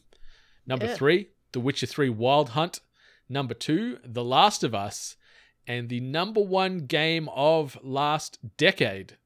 Number Yeah. three, The Witcher 3 Wild Hunt. Number two, The Last of Us. And the number one game of last decade,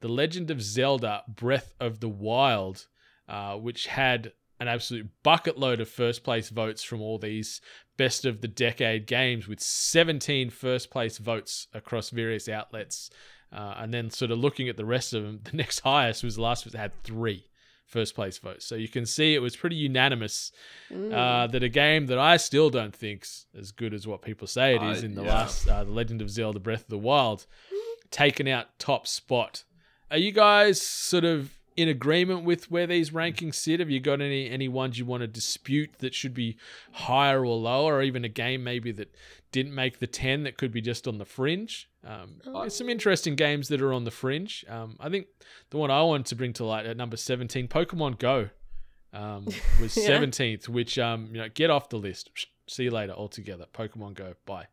The Legend of Zelda Breath of the Wild, uh, which had an absolute bucket load of first place votes from all these best of the decade games with 17 first place votes across various outlets. Uh, and then sort of looking at the rest of them, the next highest was the last that had three first place votes. So you can see it was pretty unanimous uh, that a game that I still don't think's as good as what people say it is Uh, in the yeah. last uh, The Legend of Zelda Breath of the Wild, taken out top spot. Are you guys sort of in agreement with where these rankings sit? Have you got any any ones you want to dispute that should be higher or lower, or even a game maybe that didn't make the ten that could be just on the fringe? Um, there's some interesting games that are on the fringe. Um, I think the one I wanted to bring to light at number seventeen, Pokemon Go, um, was Yeah. seventeenth. Which um, you know, get off the list. See you later altogether. Pokemon Go. Bye.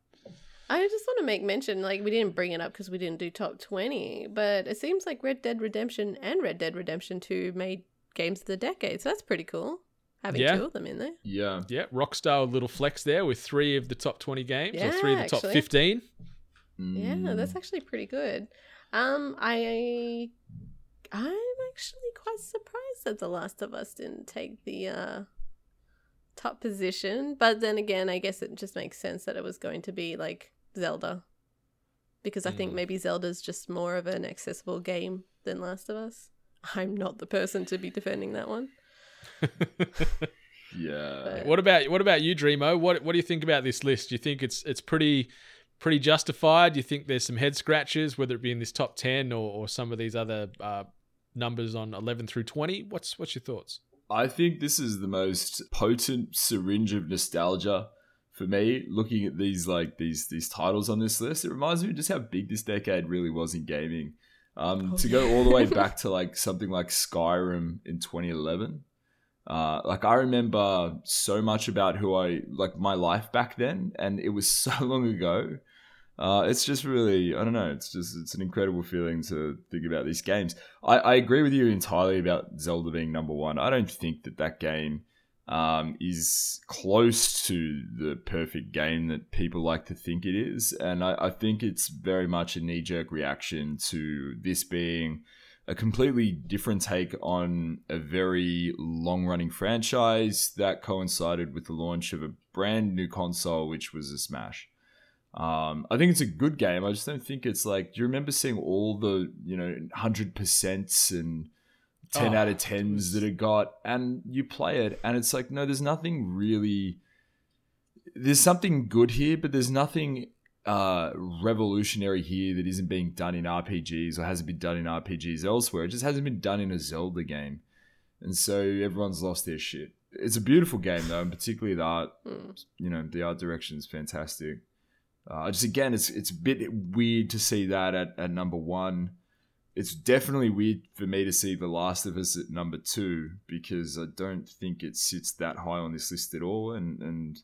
I just want to make mention, like we didn't bring it up because we didn't do top twenty, but it seems like Red Dead Redemption and Red Dead Redemption Two made games of the decade, so that's pretty cool. Having Yeah. two of them in there. Yeah. Yeah, Rockstar little flex there with three of the top twenty games or three of the top actually. fifteen. Yeah, that's actually pretty good. Um, I, I'm actually quite surprised that The Last of Us didn't take the uh top position, but then again, I guess it just makes sense that it was going to be like Zelda, because I think Mm. maybe Zelda's just more of an accessible game than Last of Us. I'm not the person to be defending that one. Yeah. But- What about what about you, Dreamo? What what do you think about this list? Do you think it's it's pretty pretty justified? Do you think there's some head scratches, whether it be in this top ten or, or some of these other uh, numbers on eleven through twenty? What's what's your thoughts? I think this is the most potent syringe of nostalgia for me. Looking at these like these these titles on this list, it reminds me of just how big this decade really was in gaming. Um, Oh, to go all the way back to like something like Skyrim in 2011. Uh, like I remember so much about who I like my life back then, and it was so long ago. Uh, it's just really, I don't know. It's just, it's an incredible feeling to think about these games. I, I agree with you entirely about Zelda being number one. I don't think that that game um, is close to the perfect game that people like to think it is. And I, I think it's very much a knee jerk reaction to this being a completely different take on a very long running franchise that coincided with the launch of a brand new console, which was a Smash. Um, I think it's a good game. I just don't think it's like. Do you remember seeing all the you know hundred percents and ten Oh, out of tens was- that it got, and you play it, and it's like no, there's nothing really. There's something good here, but there's nothing uh, revolutionary here that isn't being done in RPGs or hasn't been done in RPGs elsewhere. It just hasn't been done in a Zelda game, and so everyone's lost their shit. It's a beautiful game though, and particularly the art. Mm. You know, the art direction is fantastic. Uh, just again, it's it's a bit weird to see that at, at number one. It's definitely weird for me to see The Last of Us at number two because I don't think it sits that high on this list at all. And and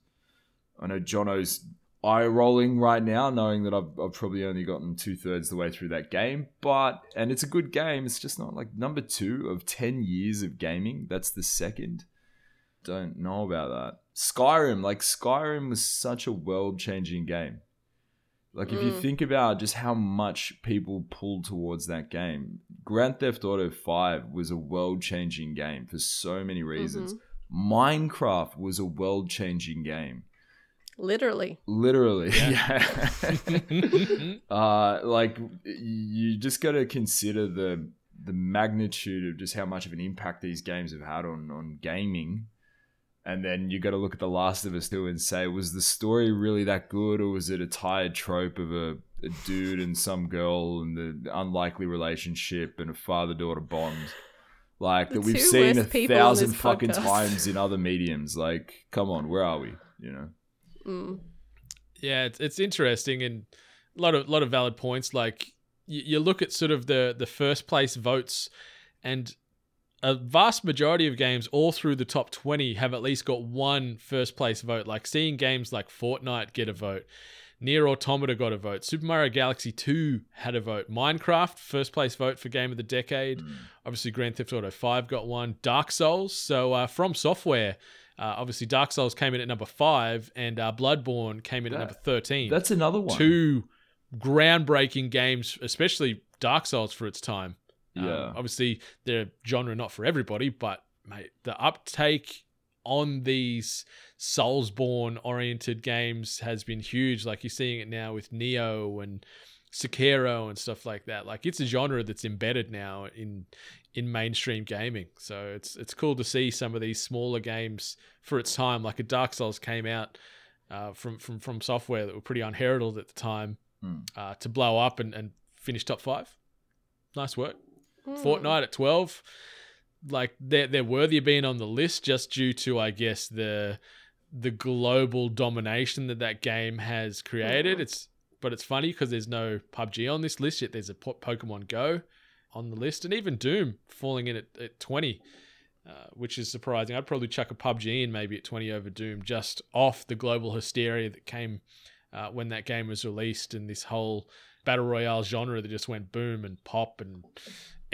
I know Jono's eye rolling right now, knowing that I've, I've probably only gotten two thirds the way through that game. But and it's a good game. It's just not like number two of ten years of gaming. That's the second. Don't know about that. Skyrim, like Skyrim was such a world changing game. Like if you Mm. think about just how much people pulled towards that game, Grand Theft Auto 5 was a world changing game for so many reasons. Minecraft was a world changing game. Literally. Literally, yeah. uh, like you just got to consider the the magnitude of just how much of an impact these games have had on on gaming, and then you got to look at The Last of Us too and say, was the story really that good, or was it a tired trope of a, a dude and some girl and the unlikely relationship and a father daughter bond? Like The that we've seen a worst people on thousand fucking podcast. times in other mediums. Like, come on, where are we? You know. Mm. Yeah, it's, it's interesting and a lot of lot of valid points. Like you, you look at sort of the the first place votes, and a vast majority of games all through the top twenty have at least got one first place vote. Like seeing games like Fortnite get a vote. Nier Automata got a vote. Super Mario Galaxy 2 had a vote. Minecraft, first place vote for Game of the Decade. Obviously, Grand Theft Auto 5 got one. Dark Souls. So, uh, from software, uh, obviously, Dark Souls came in at number 5, and uh, Bloodborne came in at number 13. That's another one. Two groundbreaking games, especially Dark Souls for its time. Um, Yeah. obviously, they're genre not for everybody, but mate, the uptake on these Soulsborne oriented games has been huge. Like you're seeing it now with Nioh and Sekiro and stuff like that. Like it's a genre that's embedded now in in mainstream gaming. So it's it's cool to see some of these smaller games for its time. Like a Dark Souls came out uh, from from from software that were pretty unheralded at the time Hmm. uh, to blow up and, and finish top five. Nice work. Mm. Fortnite at twelve. Like they're they're worthy of being on the list just due to I guess the the global domination that that game has created. It's but it's funny because there's no PUBG on this list yet. There's a po- Pokemon Go on the list, and even Doom falling in at, at twenty, uh, which is surprising. I'd probably chuck a PUBG in maybe at twenty over Doom just off the global hysteria that came uh, when that game was released and this whole battle royale genre that just went boom and pop and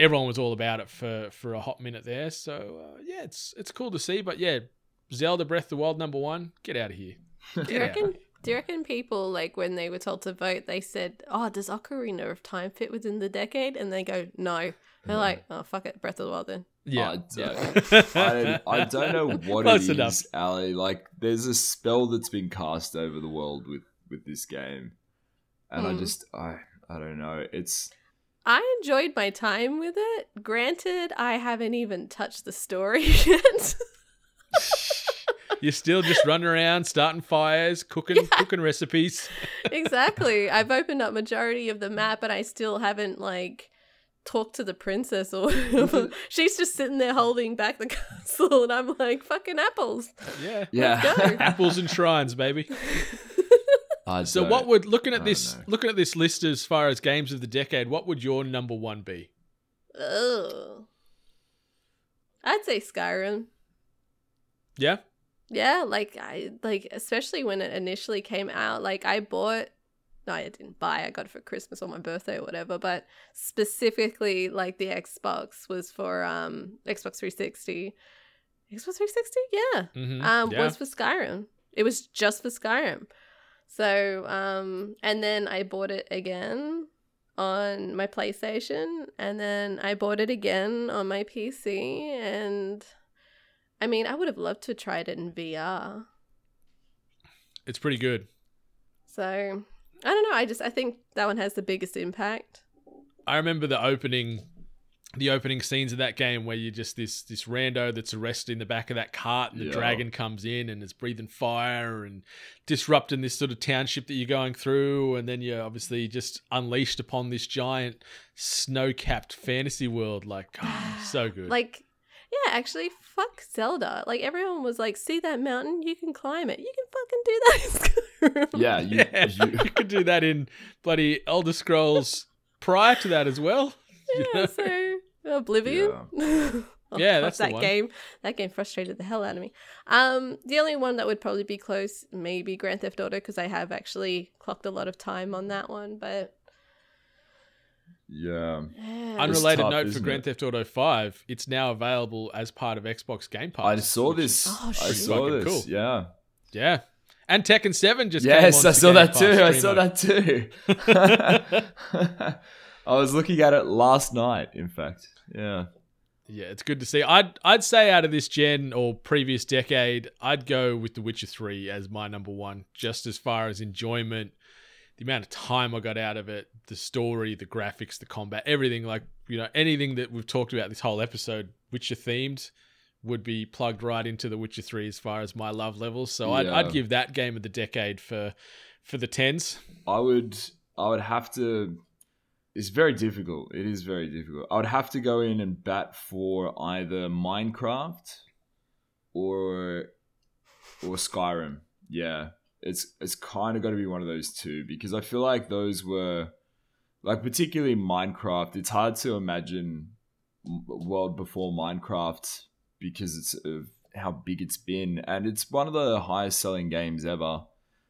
everyone was all about it for for a hot minute there. So uh, yeah, it's it's cool to see. But yeah, Zelda Breath of the Wild number one. Get out of here. Do you reckon? Do you reckon people like when they were told to vote, they said, "Oh, does Ocarina of Time fit within the decade?" And they go, "No." They're like, "Oh, fuck it, Breath of the Wild then." Yeah, I don't, yeah. I, don't, I don't know what Close it is, enough. Ally. Like, there's a spell that's been cast over the world with with this game, and I Hmm. just, I, I don't know. It's I enjoyed my time with it. Granted, I haven't even touched the story yet. You're still just running around, starting fires, cooking cooking recipes. exactly. I've opened up majority of the map, and I still haven't like talked to the princess or. She's just sitting there holding back the castle, and I'm like, "Fucking apples." Yeah, yeah. apples and shrines, baby. I So what would looking at this know. looking at this list as far as games of the decade, what would your number one be? Ugh. I'd say Skyrim. Yeah, Yeah, like I like especially when it initially came out, like I bought no, I didn't buy, I got it for Christmas or my birthday or whatever, but specifically like the Xbox was for um Xbox 360. Xbox 360? Yeah. Mhm. Um Yeah. was for Skyrim. It was just for Skyrim. So, um and then I bought it again on my PlayStation and then I bought it again on my PC and I mean, I would have loved to try it in VR. it's pretty good. So I don't know. I just I think that one has the biggest impact. I remember the opening the opening scenes of that game where you're just this this rando that's arrested in the back of that cart and the Yeah. dragon comes in and is breathing fire and disrupting this sort of township that you're going through and then you're obviously just unleashed upon this giant snow-capped fantasy world like oh, so good Like, yeah, actually, fuck Zelda. Like everyone was like, "See that mountain? You can climb it. You can fucking do that." in Skyrim." Yeah, you, yeah, you, you could do that in bloody Elder Scrolls prior to that as well you yeah. know? So Oblivion. Oh, Yeah, fuck, that's the that one. game. That game frustrated the hell out of me. Um, the only one that would probably be close, maybe Grand Theft Auto, because I have actually clocked a lot of time on that one. But yeah. yeah. Unrelated tough, note for Grand it? Theft Auto 5, it's now available as part of Xbox Game Pass. I saw this. Oh, I saw this. cool. Yeah. Yeah. And Tekken 7 just Yes, came I onto saw that too. I saw that too. I was looking at it last night. In fact, yeah. Yeah, it's good to see. I'd I'd say out of this gen or previous decade, I'd go with The Witcher 3 as my number one, just as far as enjoyment, the amount of time I got out of it, the story, the graphics, the combat, everything. Like, you know, anything that we've talked about this whole episode, Witcher themed, would be plugged right into The Witcher 3 as far as my love levels. So I'd, I'd give that game of the decade for for the tens. I would I would have to it's very difficult. It is very difficult. I would have to go in and bat for either Minecraft or or Skyrim. Yeah. It's it's kind of got to be one of those two because I feel like those were like particularly Minecraft. It's hard to imagine world before Minecraft because it's of how big it's been and it's one of the highest selling games ever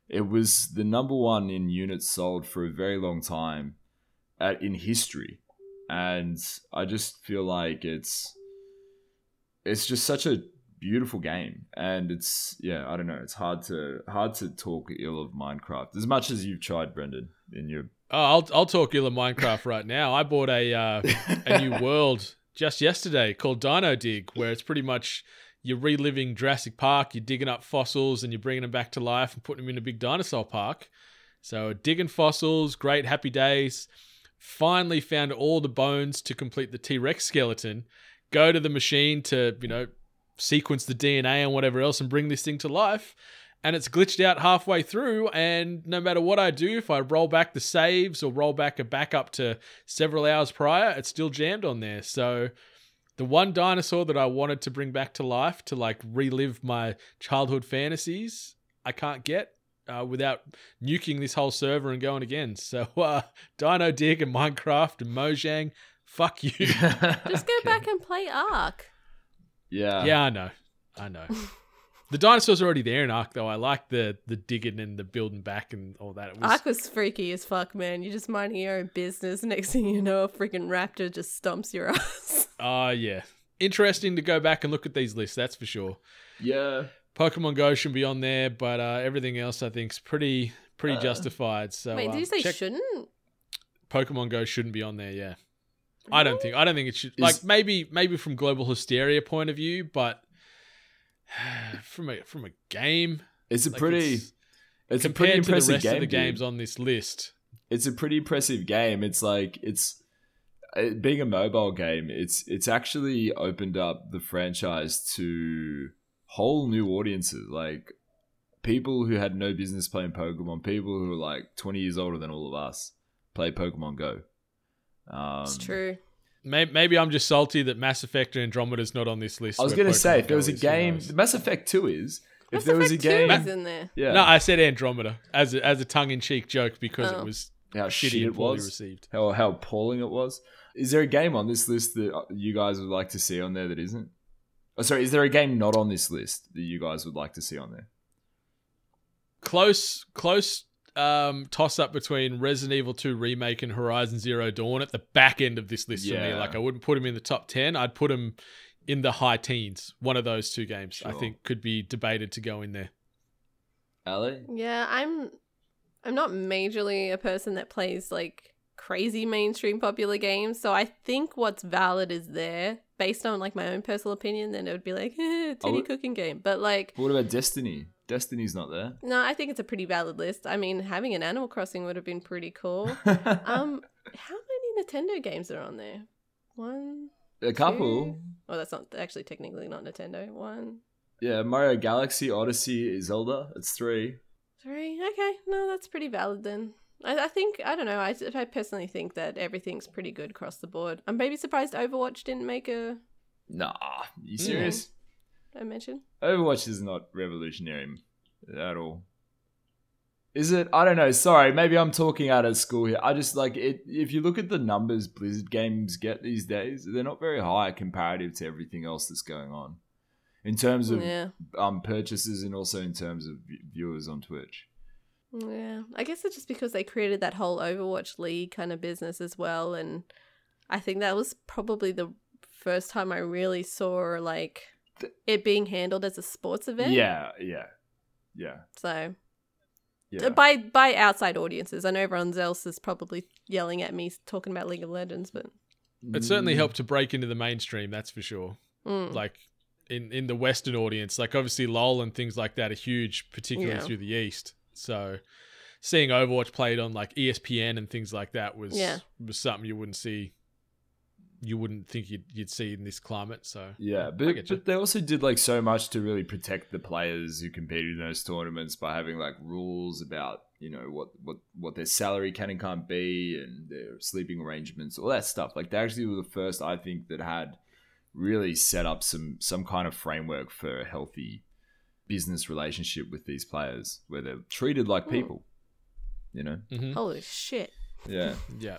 it was the number one in units sold for a very long time at, in history and i just feel like it's it's just such a beautiful game and it's yeah i don't know it's hard to hard to talk ill of minecraft as much as you've tried brendan in your Oh, I'll I'll talk ill of Minecraft right now. I bought a uh, a new world just yesterday called Dino Dig, where it's pretty much you're reliving Jurassic Park. You're digging up fossils and you're bringing them back to life and putting them in a big dinosaur park. So digging fossils, great happy days. Finally found all the bones to complete the T Rex skeleton. Go to the machine to you know sequence the DNA and whatever else and bring this thing to life and it's glitched out halfway through. And no matter what I do, if I roll back the saves or roll back a backup to several hours prior, it's still jammed on there. So the one dinosaur that I wanted to bring back to life to like relive my childhood fantasies, I can't get. Uh, without nuking this whole server and going again. So, uh, Dino Dig and Minecraft and Mojang, fuck you. Just go back and play Ark. yeah yeah, I know. I know. The dinosaurs are already there in Ark, though. I like the the digging and the building back and all that. It was Ark was freaky as fuck, man. You're just minding your own business. Next thing you know, a freaking raptor just stomps your ass. Oh, yeah. Interesting to go back and look at these lists, that's for sure. yeah Pokemon Go should be on there, but uh, everything else I think is pretty pretty justified. So Wait, uh, did you say check- shouldn't? Pokemon Go shouldn't be on there? Yeah, I don't think I don't think it should. Like maybe maybe from global hysteria point of view, but from a from a game, it's a like, pretty it's- it's, a pretty compared to the impressive rest game of the dude. games on this list. it's a pretty impressive game. It's like it's it, being a mobile game. It's it's actually opened up the franchise to whole new audiences, like people who had no business playing Pokemon, people who are like twenty years older than all of us play Pokemon Go. Um, It's true. Maybe, maybe I'm just salty that Mass Effect and Andromeda's not on this list. I was gonna say if there was a game. Mass Effect Two is. If Mass there was a Effect 2 game, is in there. yeah, No, I said Andromeda as a, as a tongue in cheek joke because Oh. it was how shitty shit it was. received. how how appalling it was. Is there a game on this list that uh, you guys would like to see on there that isn't? Oh, sorry, is there a game not on this list that you guys would like to see on there? Close, close um, toss up between Resident Evil 2 remake and Horizon Zero Dawn at the back end of this list for me. Like I wouldn't put him in the top ten. I'd put him in the high teens. One of those two games I think could be debated to go in there. Ally? Yeah, I'm I'm not majorly a person that plays like crazy mainstream popular games, so I think what's valid is there based on like my own personal opinion, then it would be like eh, titty would- cooking game. But like What about Destiny? Destiny's not there. no, I think it's a pretty valid list. I mean, having an Animal Crossing would have been pretty cool. um how many Nintendo games are on there? One a couple. two? Oh, that's not actually technically not Nintendo. One, Yeah, Mario Galaxy, Odyssey, Zelda. It's three. Three. Okay, no, that's pretty valid then. I, I think I don't know. I, I personally think that everything's pretty good across the board. I'm maybe surprised Overwatch didn't make a, Nah, you serious? a mention. Overwatch is not revolutionary at all. Is it? I don't know. Sorry, maybe I'm talking out of school here. I just like it. If you look at the numbers Blizzard games get these days, they're not very high comparative to everything else that's going on, in terms of Yeah, um purchases and also in terms of viewers on Twitch. Yeah. I guess it's just because they created that whole Overwatch League kind of business as well, and I think that was probably the first time I really saw like it being handled as a sports event. Yeah, yeah, yeah, So yeah. by by outside audiences, I know everyone else is probably yelling at me talking about League of Legends, but it certainly helped to break into the mainstream. That's for sure. Mm. Like in in the Western audience, like obviously LOL and things like that are huge, particularly Yeah. through the East. So seeing Overwatch played on like ESPN and things like that was Yeah. was something you wouldn't see. You wouldn't think you'd you'd see in this climate. So Yeah, but, but they also did like so much to really protect the players who competed in those tournaments by having like rules about you know what what what their salary can and can't be and their sleeping arrangements, all that stuff. Like they actually were the first, I think, that had really set up some some kind of framework for healthy business relationship with these players, where they're treated like people. You know, mhm. Holy shit. yeah. Yeah.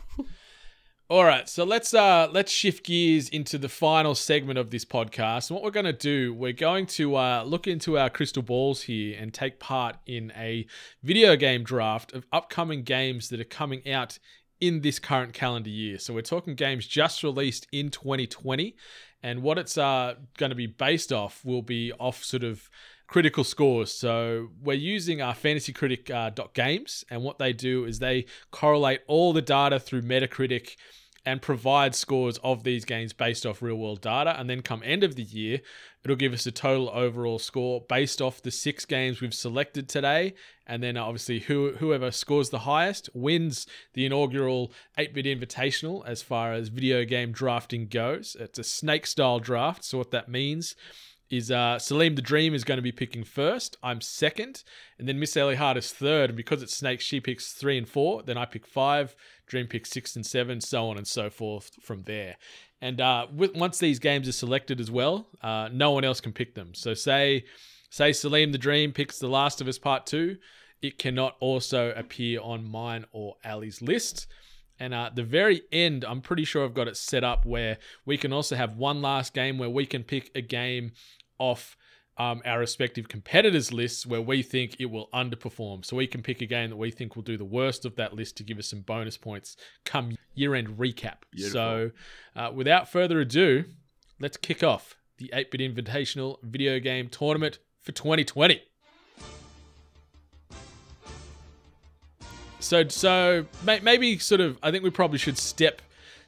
All right, so let's uh let's shift gears into the final segment of this podcast. And what we're going to do, we're going to uh, look into our crystal balls here and take part in a video game draft of upcoming games that are coming out in this current calendar year. So we're talking games just released in 2020, and what it's uh going to be based off will be off sort of critical scores. So we're using our Fantasy Critic uh, dot games, and what they do is they correlate all the data through Metacritic and provide scores of these games based off real world data. And then come end of the year, it'll give us a total overall score based off the six games we've selected today. And then obviously, who, whoever scores the highest wins the inaugural atebit invitational as far as video game drafting goes. It's a snake style draft. So, what that means is uh, Saleem the Dream is going to be picking first. I'm second. And then Miss Ally Hart is third. And because it's Snake, she picks three and four. Then I pick five. Dream picks six and seven, so on and so forth from there. And uh, with, once these games are selected as well, uh, no one else can pick them. So say, say Saleem the Dream picks The Last of Us Part 2, it cannot also appear on mine or Ally's list. And uh, the very end, I'm pretty sure I've got it set up where we can also have one last game where we can pick a game off um, our respective competitors' lists where we think it will underperform. So we can pick a game that we think will do the worst of that list to give us some bonus points come year end recap. So uh, without further ado, let's kick off the atebit invitational video game tournament for 2020. So, so may- maybe sort of, I think we probably should step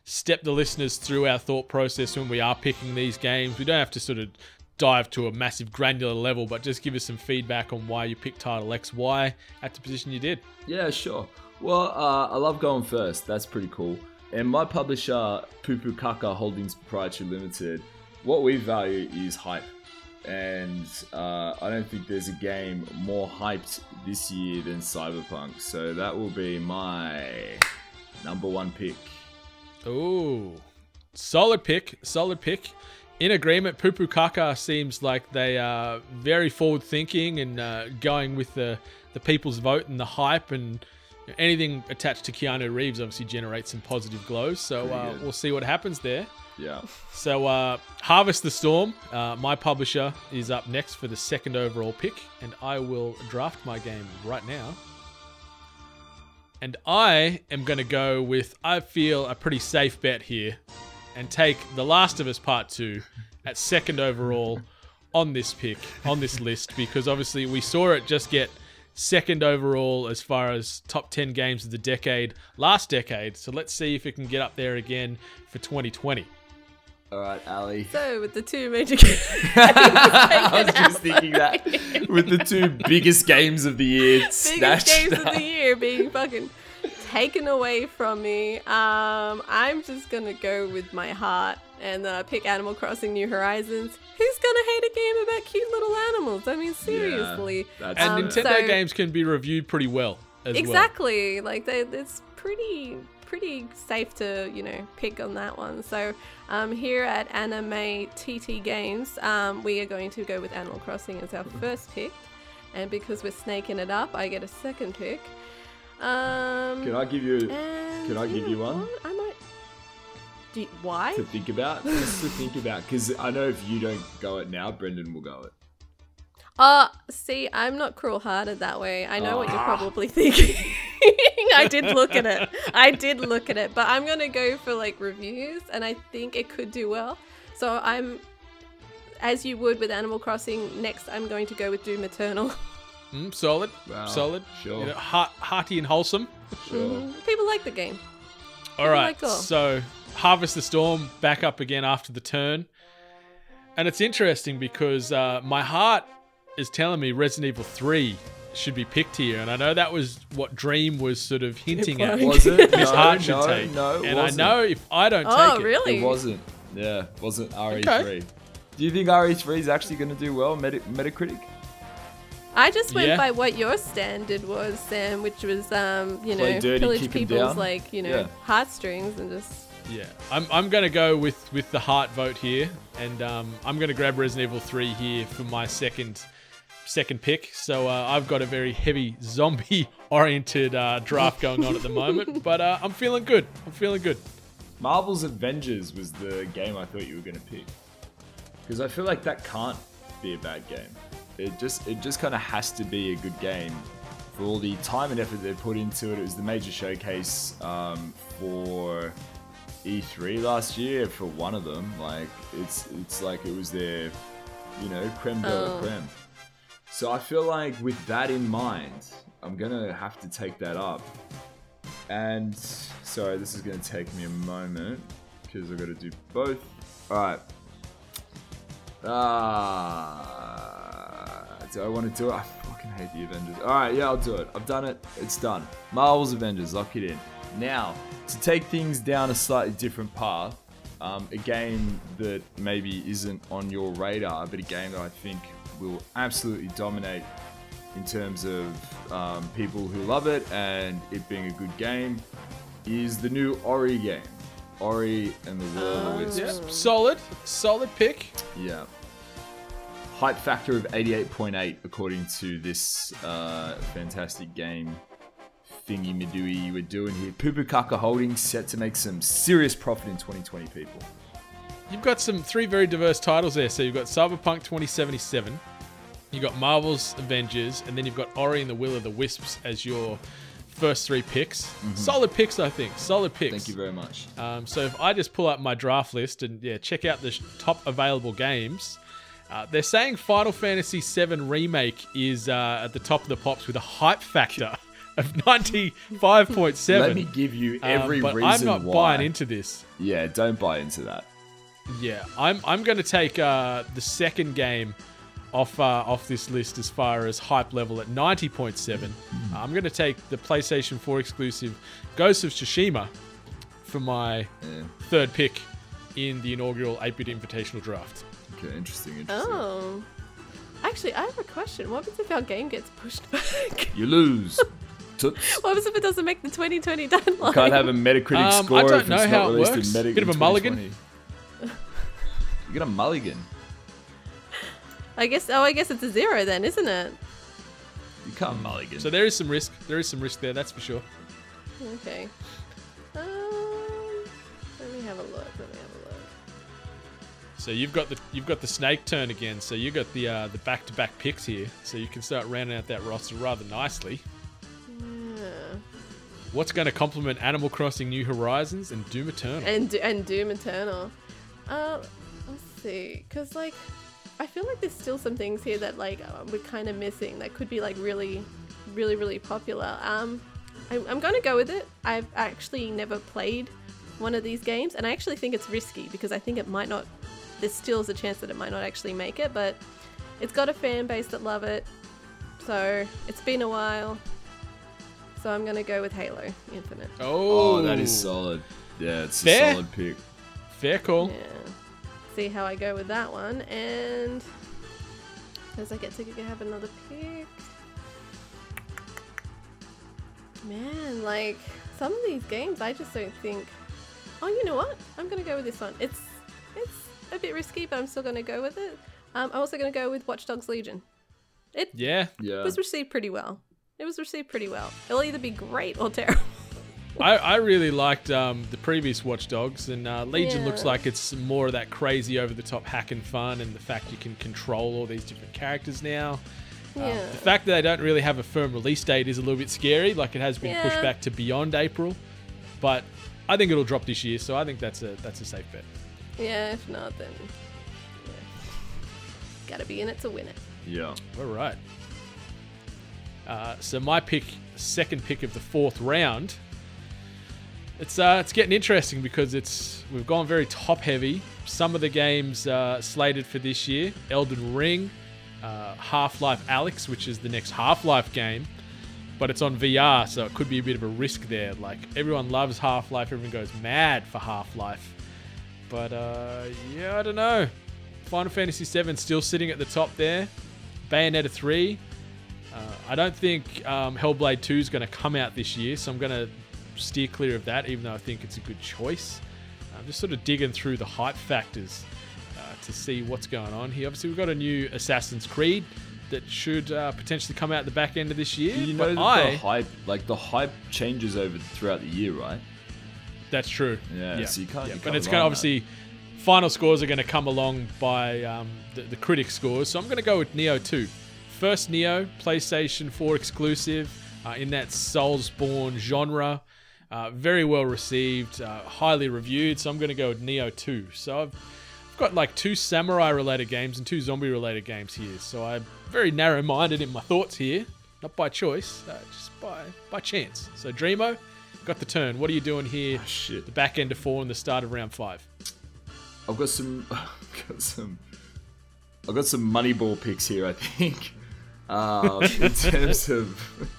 step the listeners through our thought process when we are picking these games. We don't have to sort of dive to a massive granular level, but just give us some feedback on why you picked Title X, why at the position you did. Yeah, sure. Well, uh, I love going first. That's pretty cool. And my publisher, Poo Kaka Holdings Proprietary Limited, what we value is hype. And uh, I don't think there's a game more hyped this year than Cyberpunk. So that will be my number one pick. Ooh, solid pick, solid pick. In agreement, Pupu Kaka seems like they are very forward thinking and uh, going with the, the people's vote and the hype and anything attached to Keanu Reeves obviously generates some positive glows. So uh, we'll see what happens there. Yeah. So uh, Harvest the Storm, uh, my publisher, is up next for the second overall pick, and I will draft my game right now. And I am going to go with, I feel, a pretty safe bet here and take The Last of Us Part 2 at second overall on this pick, on this list, because obviously we saw it just get second overall as far as top 10 games of the decade, last decade. So let's see if it can get up there again for 2020. All right, Ally. So with the two major games, I was just thinking that with the two biggest games of the year, biggest snatched games of the year being fucking taken away from me. Um, I'm just gonna go with my heart and uh, pick Animal Crossing: New Horizons. Who's gonna hate a game about cute little animals? I mean, seriously. that's And Um, Nintendo so- games can be reviewed pretty well as well. exactly like they, it's pretty pretty safe to you know pick on that one so um, here at anime tt games um, we are going to go with animal crossing as our first pick and because we're snaking it up i get a second pick um, Can I give you can I give you one? what? i might do you- why to think about? Just to think about, because I know if you don't go it now, Brendan will go it. Uh, see, I'm not cruel hearted that way. I know what you're Ah. probably thinking. I did look at it. I did look at it, but I'm gonna go for like reviews, and I think it could do well. So I'm, as you would with Animal Crossing. Next, I'm going to go with Doom Eternal. Mm, solid, Wow, solid. sure. You know, heart, hearty and wholesome. Sure. Mhm. People like the game. All right, Michael. so Harvest the Storm back up again after the turn. And it's interesting because uh, my heart is telling me Resident Evil 3 should be picked here. And I know that was what Dream was sort of hinting at. Was it? Miss No, Hart should no, take. no, it and I wasn't. know if I don't Oh, take it, really? It wasn't. Yeah, wasn't RE3. Okay. Do you think RE3 is actually going to do well, Meta- Metacritic? I just went Yeah. by what your standard was, Sam, which was, um, you Play know, dirty, pillage people's like, you know, Yeah. heartstrings and just. Yeah, I'm, I'm going to go with, with the heart vote here, and um, I'm going to grab Resident Evil 3 here for my second second pick. So uh, I've got a very heavy zombie oriented uh, draft going on at the moment, but uh, I'm feeling good. I'm feeling good. Marvel's Avengers was the game I thought you were going to pick. Because I feel like that can't be a bad game. It just it just kind of has to be a good game for all the time and effort they put into it. It was the major showcase um, for E3 last year for one of them. Like it's it's like it was their you know creme de la Oh. creme. So I feel like with that in mind, I'm gonna have to take that up. And sorry, this is gonna take me a moment because I've got to do both. All right. Ah, do I want to do it? I fucking hate the Avengers. All right, yeah, I'll do it. I've done it. It's done. Marvel's Avengers. Lock it in. Now, to take things down a slightly different path, um, a game that maybe isn't on your radar, but a game that I think will absolutely dominate in terms of um, people who love it and it being a good game, is the new Ori game. Ori and the Will of the Wisps. Yeah, solid, solid pick. Yeah. Hype factor of 88.8 according to this uh, fantastic game thingy madooey we're doing here. Pupukaka Holdings set to make some serious profit in 2020, people. You've got some three very diverse titles there. So you've got Cyberpunk 2077, you've got Marvel's Avengers, and then you've got Ori and the Will of the Wisps as your first three picks. Solid picks, I think. Solid picks. Mm-hmm. Thank you very much. Um, so if I just pull up my draft list and yeah, check out the top available games, uh, they're saying Final Fantasy VII Remake is uh, at the top of the pops with a hype factor of 95.7. Let me give you Um, every but reason I'm not why. buying into this. Yeah, don't buy into that. Yeah, I'm I'm going to take uh, the second game off uh, off this list as far as hype level at 90.7. I'm going to take the PlayStation 4 exclusive Ghost of Tsushima for my Yeah. third pick in the inaugural 8-bit Invitational Draft. Okay, interesting, interesting. Oh. Actually, I have a question. What happens if our game gets pushed back? You lose. Toots. what happens if it doesn't make the 2020 deadline? You can't have a Metacritic Um, I score don't if know it's how not it released works. in Metacritic. Bit of a mulligan? You get a mulligan. I guess. Oh, I guess it's a zero then, isn't it? You can't mulligan. So there is some risk. There is some risk there, that's for sure. Okay. Um, let me have a look. Let me have a look. So you've got the you've got the snake turn again. So you've got the uh, the back to back picks here. So you can start rounding out that roster rather nicely. Yeah. What's going to complement Animal Crossing New Horizons and Doom Eternal? And and Doom Eternal. Uh, let's see, cause like, I feel like there's still some things here that like uh, we're kind of missing that could be like really, really, really popular. Um, I'm, I'm gonna go with it. I've actually never played one of these games, and I actually think it's risky because I think it might not. There still is a chance that it might not actually make it, but it's got a fan base that love it. So it's been a while. So I'm gonna go with Halo Infinite. oh, oh, that is oh. solid. Yeah, it's Fair. a solid pick. Fair call. Yeah. See how I go with that one. And as I get to have another pick. Man, like some of these games I just don't think Oh, you know what? I'm gonna go with this one. It's it's a bit risky, but I'm still gonna go with it. Um, I'm also gonna go with Watch Dogs Legion. It Yeah, Yeah. was received pretty well. It was received pretty well. It'll either be great or terrible. I, I really liked um, the previous Watch Dogs, and uh, Legion Yeah. looks like it's more of that crazy, over the top hack and fun, and the fact you can control all these different characters now. Um, Yeah. the fact that they don't really have a firm release date is a little bit scary. Like it has been pushed back to beyond April, but I think it'll drop this year, so I think that's a that's a safe bet. Yeah, if not then yeah. Gotta be in it to win it. Yeah. All right. Uh, so my pick, second pick of the fourth round, it's uh, it's getting interesting because it's we've gone very top heavy. Some of the games uh, slated for this year: Elden Ring, uh, Half Life Alyx, which is the next Half Life game, but it's on VR, so it could be a bit of a risk there. Like everyone loves Half Life, everyone goes mad for Half Life, but uh, yeah, I don't know. Final Fantasy VII still sitting at the top there. Bayonetta 3. Uh, I don't think um, Hellblade 2 is going to come out this year, so I'm going to steer clear of that, even though I think it's a good choice. I'm just sort of digging through the hype factors uh, to see what's going on here. Obviously, we've got a new Assassin's Creed that should uh, potentially come out the back end of this year. You know but that I, the hype, like the hype, changes over throughout the year, right? That's true. Yeah, so you can't- you but can't it's going to on obviously final scores are going to come along by um, the, the critic scores. So I'm going to go with Nioh 2. First Nioh, PlayStation 4 exclusive uh, in that Soulsborne genre. Uh, very well received, uh, highly reviewed. So I'm going to go with Nioh 2. So I've, I've got like two samurai related games and two zombie related games here. So I'm very narrow minded in my thoughts here. Not by choice, uh, just by, by chance. So Dreamo, got the turn. What are you doing here? Ah, shit. The back end of four and the start of round five. I've got some, I've got some, I've got some Moneyball picks here. I think, um, in terms of,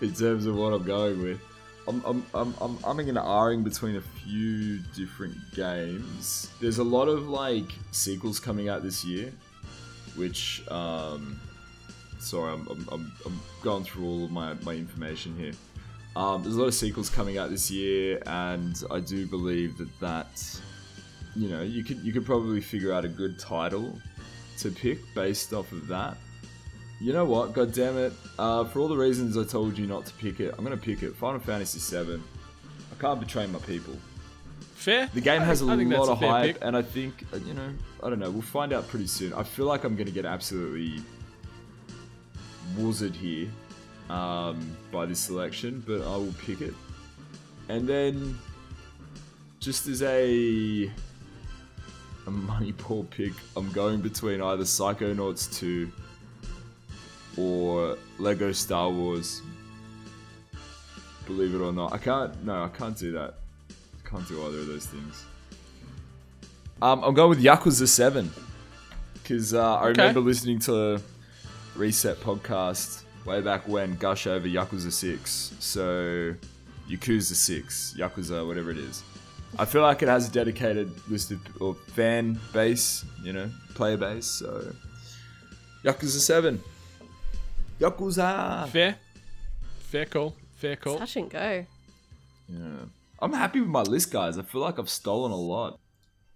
in terms of what I'm going with. I'm, I'm, I'm, I'm umming and ahhing between a few different games. There's a lot of like sequels coming out this year, which, um, sorry, I'm, I'm, I'm, I'm going through all of my, my information here. Um, there's a lot of sequels coming out this year, and I do believe that that you know, you could you could probably figure out a good title to pick based off of that. You know what? God damn it! Uh, for all the reasons I told you not to pick it, I'm gonna pick it. Final Fantasy VII. I can't betray my people. Fair. The game has a I think that's lot of hype, pick. and I think uh, you know, I don't know. We'll find out pretty soon. I feel like I'm gonna get absolutely wuzzed here um, by this selection, but I will pick it. And then, just as a a Moneyball pick, I'm going between either Psychonauts 2 or Lego Star Wars. Believe it or not, I can't. No, I can't do that. I can't do either of those things. Um, I'm going with Yakuza 7 because uh, I remember listening to Reset podcast way back when gush over Yakuza 6. So, Yakuza 6, Yakuza, whatever it is. I feel like it has a dedicated list of or fan base, you know, player base. So, Yakuza 7. Yakuza! Fair. Fair call. Fair call. Touch and go. Yeah. I'm happy with my list, guys. I feel like I've stolen a lot.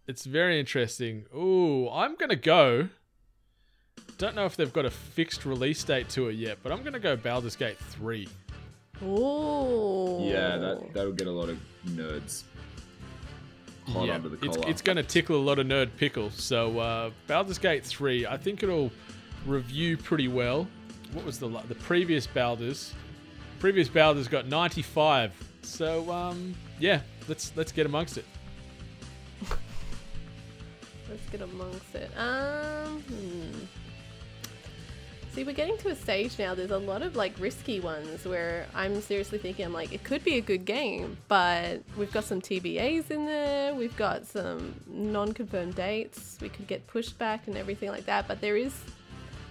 It's very interesting. Ooh, I'm gonna go. Don't know if they've got a fixed release date to it yet, but I'm gonna go Baldur's Gate 3. Ooh. Yeah, that that'll get a lot of nerds hot yeah, under the it's, collar. it's gonna tickle a lot of nerd pickles. So uh, Baldur's Gate 3, I think it'll review pretty well. What was the the previous Baldur's? Previous Baldur's got 95. So um, yeah, let's let's get amongst it. Let's get amongst it. Um, hmm. See, we're getting to a stage now. There's a lot of like risky ones where I'm seriously thinking, I'm like, it could be a good game, but we've got some TBAs in there. We've got some non-confirmed dates. We could get pushed back and everything like that. But there is,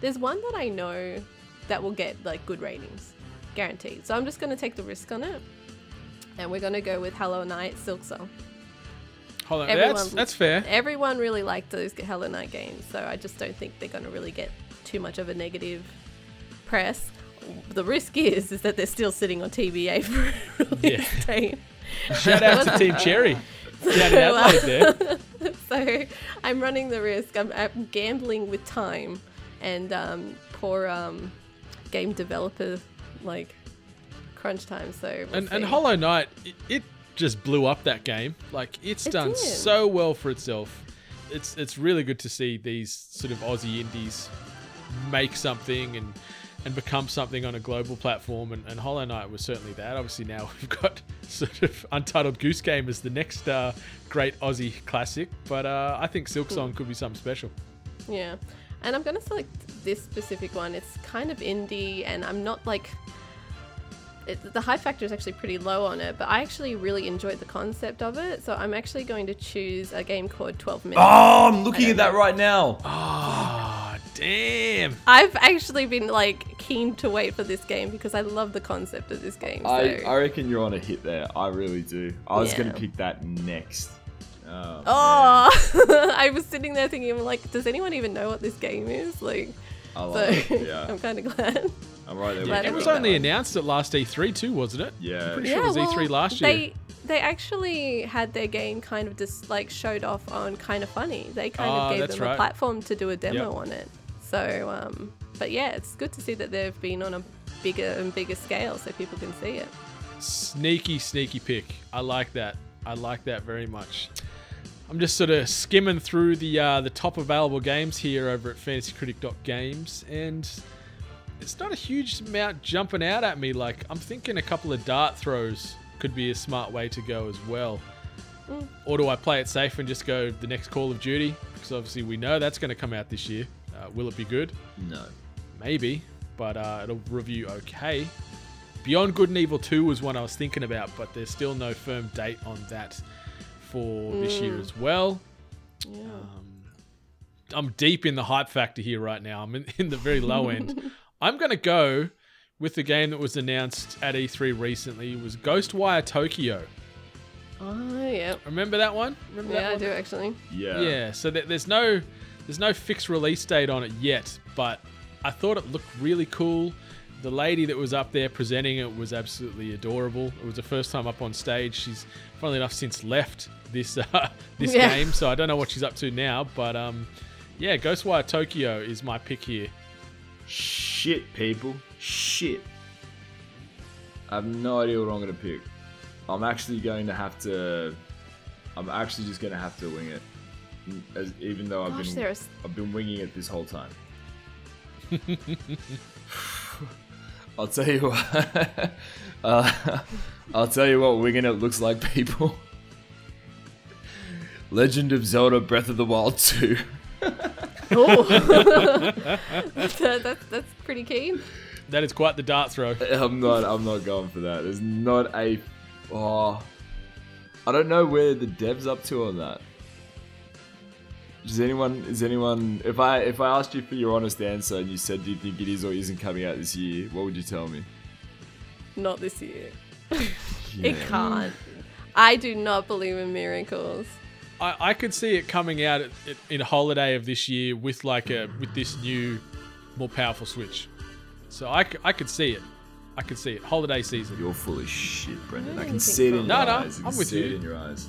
there's one that I know that will get like good ratings, guaranteed. So I'm just gonna take the risk on it, and we're gonna go with Hollow Knight Silksong. Hold on, Everyone- that's that's fair. Everyone really liked those Hello Night games, so I just don't think they're going to really get too much of a negative press. The risk is is that they're still sitting on TBA for release Yeah. date. Shout out to Team Cherry. Down in Adelaide so I'm running the risk. I'm, I'm gambling with time, and um, poor um, game developer like crunch time. So we'll And, and. Hollow Knight, it, it just blew up that game. Like it's It done did. so well for itself. It's it's really good to see these sort of Aussie indies make something and and become something on a global platform. And, and Hollow Knight was certainly that. Obviously now we've got sort of Untitled Goose Game as the next uh, great Aussie classic. But uh, I think Silksong could be something special. Yeah. And I'm going to select this specific one. It's kind of indie, and I'm not like. it, the hype factor is actually pretty low on it, but I actually really enjoyed the concept of it. So I'm actually going to choose a game called 12 Minutes. Oh, I'm looking at that right now. Ah, damn. I've actually been like keen to wait for this game because I love the concept of this game. So. I, I reckon you're on a hit there. I really do. I was Yeah. gonna pick that next. Oh, Oh, I was sitting there thinking, I'm like, does anyone even know what this game is? Like, I so it. Yeah, I'm kind of glad. I'm right there. Glad with It was only announced at last E3 too, wasn't it? Yeah. Pretty sure it was E3 last year. They they actually had their game kind of just like showed off on Kinda Funny. They kind Ah, of gave them right. a platform to do a demo Yep. on it. So, um, but yeah, it's good to see that they've been on a bigger and bigger scale so people can see it. Sneaky, sneaky pick. I like that. I like that very much. I'm just sort of skimming through the uh, the top available games here over at FantasyCritic.games, and it's not a huge amount jumping out at me. Like I'm thinking a couple of dart throws could be a smart way to go as well. Or do I play it safe and just go the next Call of Duty? Because obviously we know that's going to come out this year. Uh, will it be good? No. maybe, but uh, it'll review okay. Beyond Good and Evil 2 was one I was thinking about, but there's still no firm date on that for this year as well. Um, I'm deep in the hype factor here right now. I'm in, in the very low end. I'm going to go with the game that was announced at E3 recently. It was Ghostwire Tokyo. Oh yeah, Remember that one? Remember that yeah, I do actually. Yeah. Yeah, so th- there's no there's no fixed release date on it yet, but I thought it looked really cool. The lady that was up there presenting it was absolutely adorable. It was the first time up on stage. She's funnily enough since left this uh, this Yeah. game, so I don't know what she's up to now. But um, yeah, Ghostwire Tokyo is my pick here. Shit, people. Shit. I have no idea what I'm gonna pick. I'm actually going to have to. I'm actually just gonna have to wing it, as even though I've Gosh, been there's- I've been winging it this whole time. I'll tell you what. uh, I'll tell you what winging it looks like, people. Legend of Zelda: Breath of the Wild 2. Oh, that's, that's that's pretty keen. That is quite the dart throw. I'm not. I'm not going for that. There's not a. Oh, I don't know where the devs up to on that. Does anyone? Is anyone? If I if I asked you for your honest answer and you said do you think it is or isn't coming out this year, what would you tell me? Not this year. It can't. I do not believe in miracles. I, I could see it coming out at, at, in a holiday of this year with like a with this new, more powerful Switch. So I, I could see it. I could see it. Holiday season. You're full of shit, Brendan. I don't can see it in No, your no, eyes. I I'm can with see you. it in your eyes.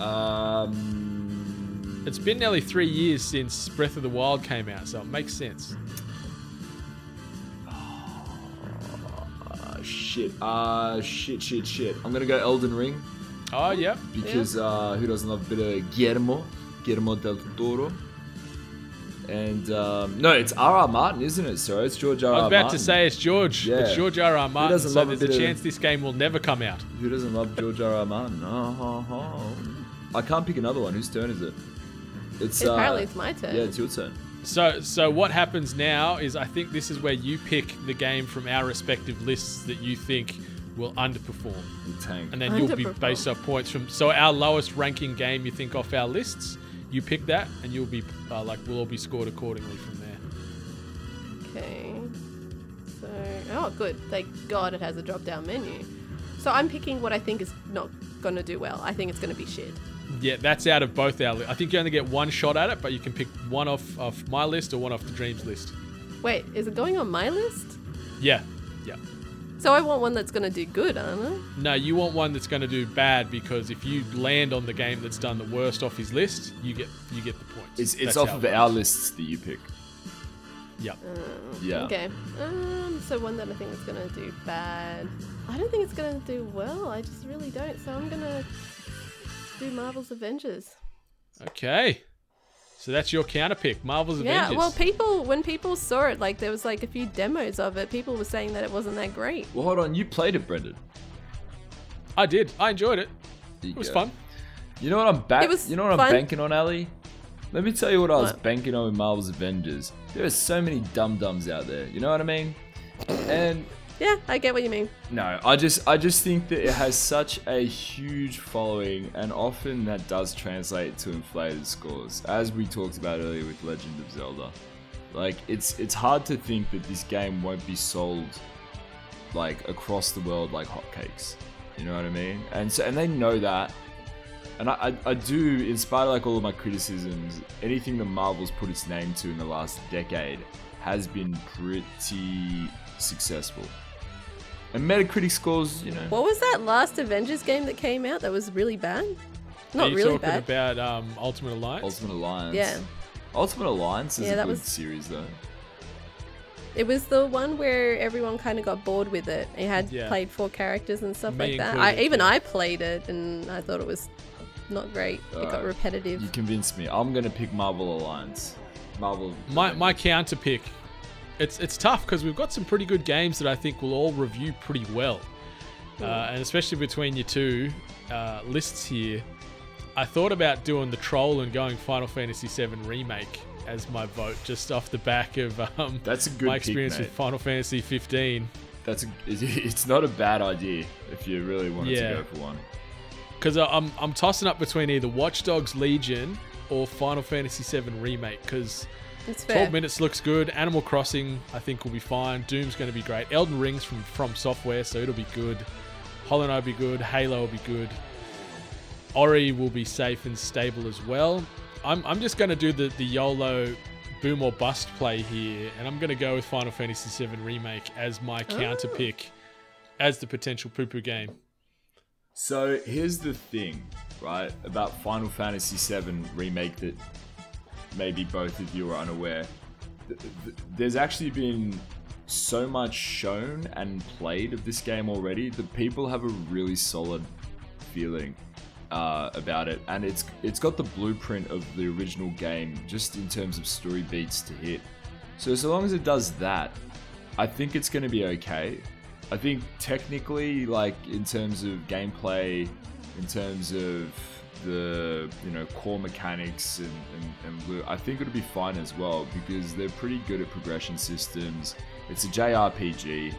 Um, It's been nearly three years since Breath of the Wild came out, so it makes sense. uh, shit. Uh, shit, shit, shit. I'm gonna go Elden Ring. Oh, yep. because uh, who doesn't love a bit of Guillermo, Guillermo del Toro? And um, no, it's R.R. Martin, isn't it? Sorry, it's George R.R. I was about Martin. to say it's George. Yeah. It's George R. R. Martin, doesn't so love a there's a, bit of- chance this game will never come out. who doesn't love George R.R. Martin? Oh, ho, ho. I can't pick another one. Whose turn is it? It's Apparently uh, it's my turn. Yeah, it's your turn. So, so what happens now is I think this is where you pick the game from our respective lists that you think will underperform, The tank. and then you'll be based off points from. So our lowest ranking game you think off our lists, you pick that, and you'll be uh, like we'll all be scored accordingly from there. Okay. So, oh, good. Thank God it has a drop down menu. So I'm picking what I think is not going to do well. I think it's going to be shit. Yeah, that's out of both our. Li- I think you only get one shot at it, but you can pick one off off my list or one off the Dreams list. Wait, is it going on my list? Yeah, yeah. So I want one that's going to do good, aren't I? No, you want one that's going to do bad because if you land on the game that's done the worst off his list, you get you get the points. It's, it's off of our lists that you pick. Yeah. Yeah. Okay. Um, so one that I think is going to do bad. I don't think it's going to do well. I just really don't. So I'm going to do Marvel's Avengers. Okay. So that's your counter pick, Marvel's Yeah, Avengers. Yeah, well, people when people saw it, like there was like a few demos of it. People were saying that it wasn't that great. Well, hold on. You played it, Brendan. I did. I enjoyed it. It was go. fun. You know what I'm back. You know what I'm banking on, Ally. Let me tell you what I was What? banking on with Marvel's Avengers. There are so many dum dums out there. You know what I mean? And Yeah, I get what you mean. No, I just I just think that it has such a huge following, and often that does translate to inflated scores, as we talked about earlier with Legend of Zelda. Like it's it's hard to think that this game won't be sold like across the world like hotcakes. You know what I mean? And so and they know that. And I, I, do, in spite of like all of my criticisms, anything that Marvel's put its name to in the last decade has been pretty successful. And Metacritic scores, you know, What was that last Avengers game that came out that was really bad? Are Not you really talking bad. about um, Ultimate Alliance? Ultimate Alliance. Yeah. Ultimate Alliance is Yeah, a that good was- series though. It was the one where everyone kind of got bored with it. It had Yeah. played four characters and stuff Me like that. I even yeah. I played it and I thought it was not great. it got Uh, repetitive. You convinced me. I'm gonna pick Marvel Alliance. Marvel. My my counter pick. It's it's tough because we've got some pretty good games that I think will all review pretty well, uh, and especially between your two uh, lists here. I thought about doing the troll and going Final Fantasy VII remake as my vote, just off the back of um, That's a good my experience mate. with Final Fantasy 15. That's a, it's not a bad idea if you really wanted Yeah. to go for one. Because I'm I'm tossing up between either Watch Dogs Legion or Final Fantasy VII remake. Because it's 12 minutes looks good. Animal Crossing, I think, will be fine. Doom's going to be great. Elden Ring's from From Software, so it'll be good. Hollow Knight will be good. Halo will be good. Ori will be safe and stable as well. I'm, I'm just going to do the, the YOLO boom or bust play here, and I'm going to go with Final Fantasy VII Remake as my oh. counter pick as the potential poo poo game. So here's the thing, right, about Final Fantasy VII remake that maybe both of you are unaware. Th- th- There's actually been so much shown and played of this game already that people have a really solid feeling uh, about it, and it's it's got the blueprint of the original game just in terms of story beats to hit. So as long as it does that, I think it's going to be okay. I think technically, like in terms of gameplay, in terms of the you know core mechanics and, and, and I think it'll be fine as well because they're pretty good at progression systems. It's a JRPG.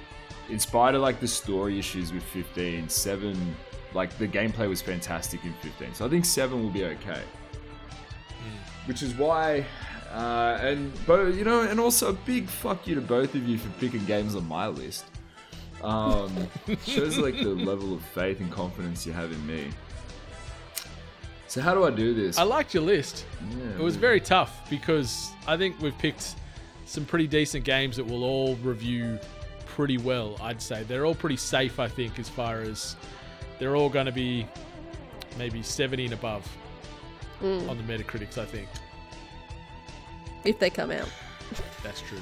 In spite of like the story issues with 15, 7, like the gameplay was fantastic in 15. So I think 7 will be okay. Which is why, uh, and but you know, and also a big fuck you to both of you for picking games on my list. Um, shows like the level of faith and confidence you have in me. So how do I do this? I liked your list. Yeah, It was very tough because I think we've picked some pretty decent games that we'll all review pretty well, I'd say. They're all pretty safe, I think, as far as they're all going to be maybe 70 and above mm. on the Metacritics, I think. if they come out. That's true.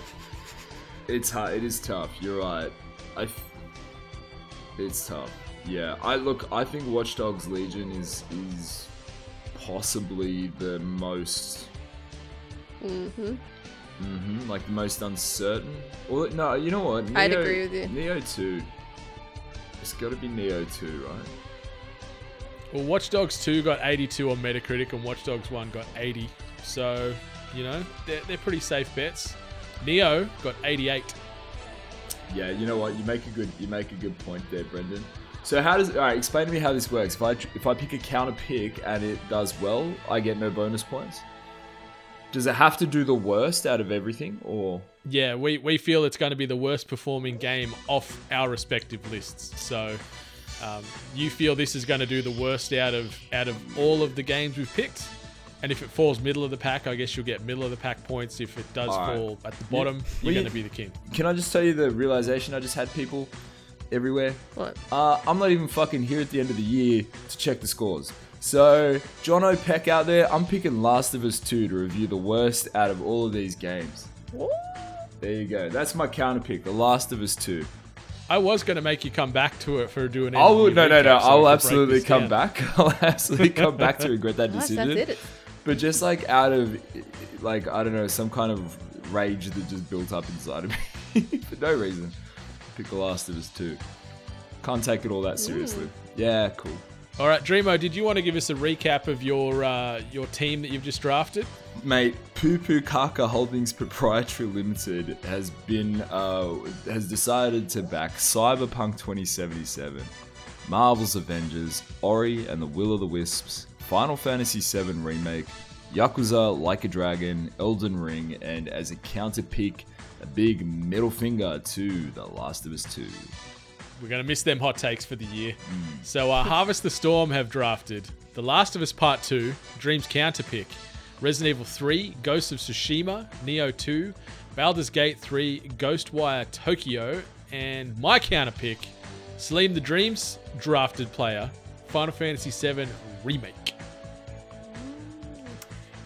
It's hard. It is tough. You're right. I. F- it's tough. Yeah. I look. I think Watch Dogs Legion is is possibly the most. hmm hmm like the most uncertain. Or no, you know what? I'd agree with you. Nioh Two. It's got to be Nioh Two, right? Well, Watch Dogs 2 got 82 on Metacritic and Watch Dogs 1 got 80. So, you know, they're, they're pretty safe bets. Nioh got 88. Yeah. You know what? You make a good. You make a good point there, Brendan. So how does? All right. Explain to me how this works. If I if I pick a counter pick and it does well, I get no bonus points. Does it have to do the worst out of everything, or? Yeah, we, we feel it's going to be the worst performing game off our respective lists. So, um, you feel this is going to do the worst out of out of all of the games we've picked. And if it falls middle of the pack, I guess you'll get middle of the pack points. If it does right. fall at the bottom, well, you're you- going to be the king. Can I just tell you the realization I just had, people everywhere? What? Uh, I'm not even fucking here at the end of the year to check the scores. So, John O'Peck out there, I'm picking Last of Us 2 to review the worst out of all of these games. What? There you go. That's my counter pick, The Last of Us 2. I was going to make you come back to it for doing. I will, no, no, no. recap so I will I could break absolutely come down. back. I'll absolutely come back to regret that Gosh, decision. that's it. But just like out of, like, I don't know, some kind of rage that just built up inside of me for no reason. Pick The Last of Us 2. Can't take it all that seriously. Yeah, cool. All right, Dreamo, did you want to give us a recap of your uh, your team that you've just drafted? Mate, Poo Poo Kaka Holdings Proprietary Limited has been uh, has decided to back Cyberpunk 2077, Marvel's Avengers, Ori and the Will of the Wisps, Final Fantasy VII Remake, Yakuza Like a Dragon, Elden Ring, and as a counter pick, a big middle finger to The Last of Us 2. We're going to miss them hot takes for the year. So, uh, Harvest the Storm have drafted The Last of Us Part 2, Dreams Counter Pick, Resident Evil 3, Ghost of Tsushima, Nioh 2, Baldur's Gate 3, Ghostwire Tokyo, and my counter pick, Saleem the Dreams drafted player, Final Fantasy VII Remake.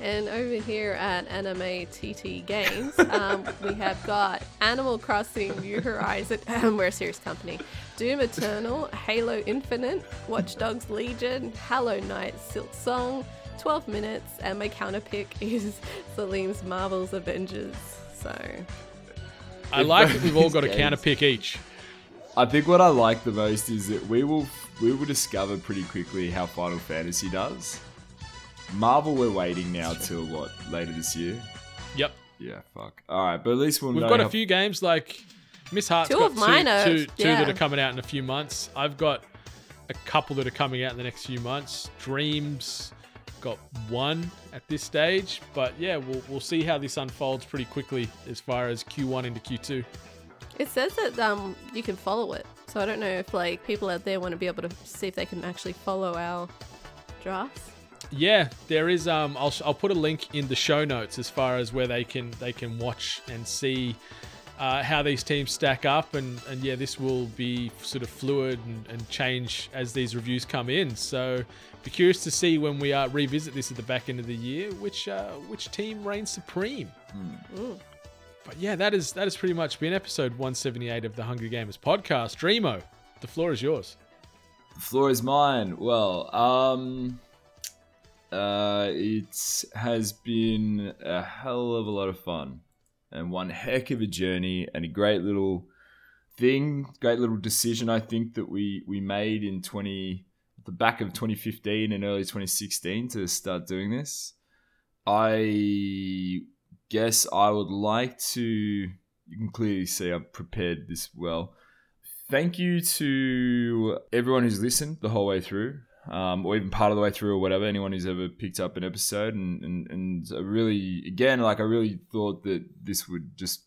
And over here at Anime TT Games, um, we have got Animal Crossing New Horizon, we're a serious company, Doom Eternal, Halo Infinite, Watch Dogs Legion, Hollow Knight, Silksong, 12 minutes, and my counter pick is Saleem's Marvel's Avengers. So, I like that we've all got a Games. counter pick each. I think what I like the most is that we will we will discover pretty quickly how Final Fantasy does. Marvel, we're waiting now till what later this year. Yep. Yeah, fuck. All right, but at least we'll We've know. got a how- few games like Miss Hart's Two got of mine are- two, two that are coming out in a few months. I've got a couple that are coming out in the next few months. Dreams got one at this stage, but yeah, we'll we'll see how this unfolds pretty quickly as far as Q1 into Q2. it says that um, you can follow it. So, I don't know if like people out there want to be able to see if they can actually follow our drafts. Yeah, there is. Um, I'll I'll put a link in the show notes as far as where they can they can watch and see uh, how these teams stack up, and and yeah, this will be sort of fluid and, and change as these reviews come in. So, be curious to see when we uh, revisit this at the back end of the year, which uh, which team reigns supreme. But yeah, that is that has pretty much been episode 178 of the Hungry Gamers podcast. Dreamo, the floor is yours. The floor is mine. Well, um, uh, it has been a hell of a lot of fun and one heck of a journey and a great little thing, great little decision. I think that we we made in twenty the back of 2015 and early 2016 to start doing this. I guess I would like to. You can clearly see I've prepared this well thank you to everyone who's listened the whole way through, um, or even part of the way through, or whatever. Anyone who's ever picked up an episode, and and and I really, again, like I really thought that this would just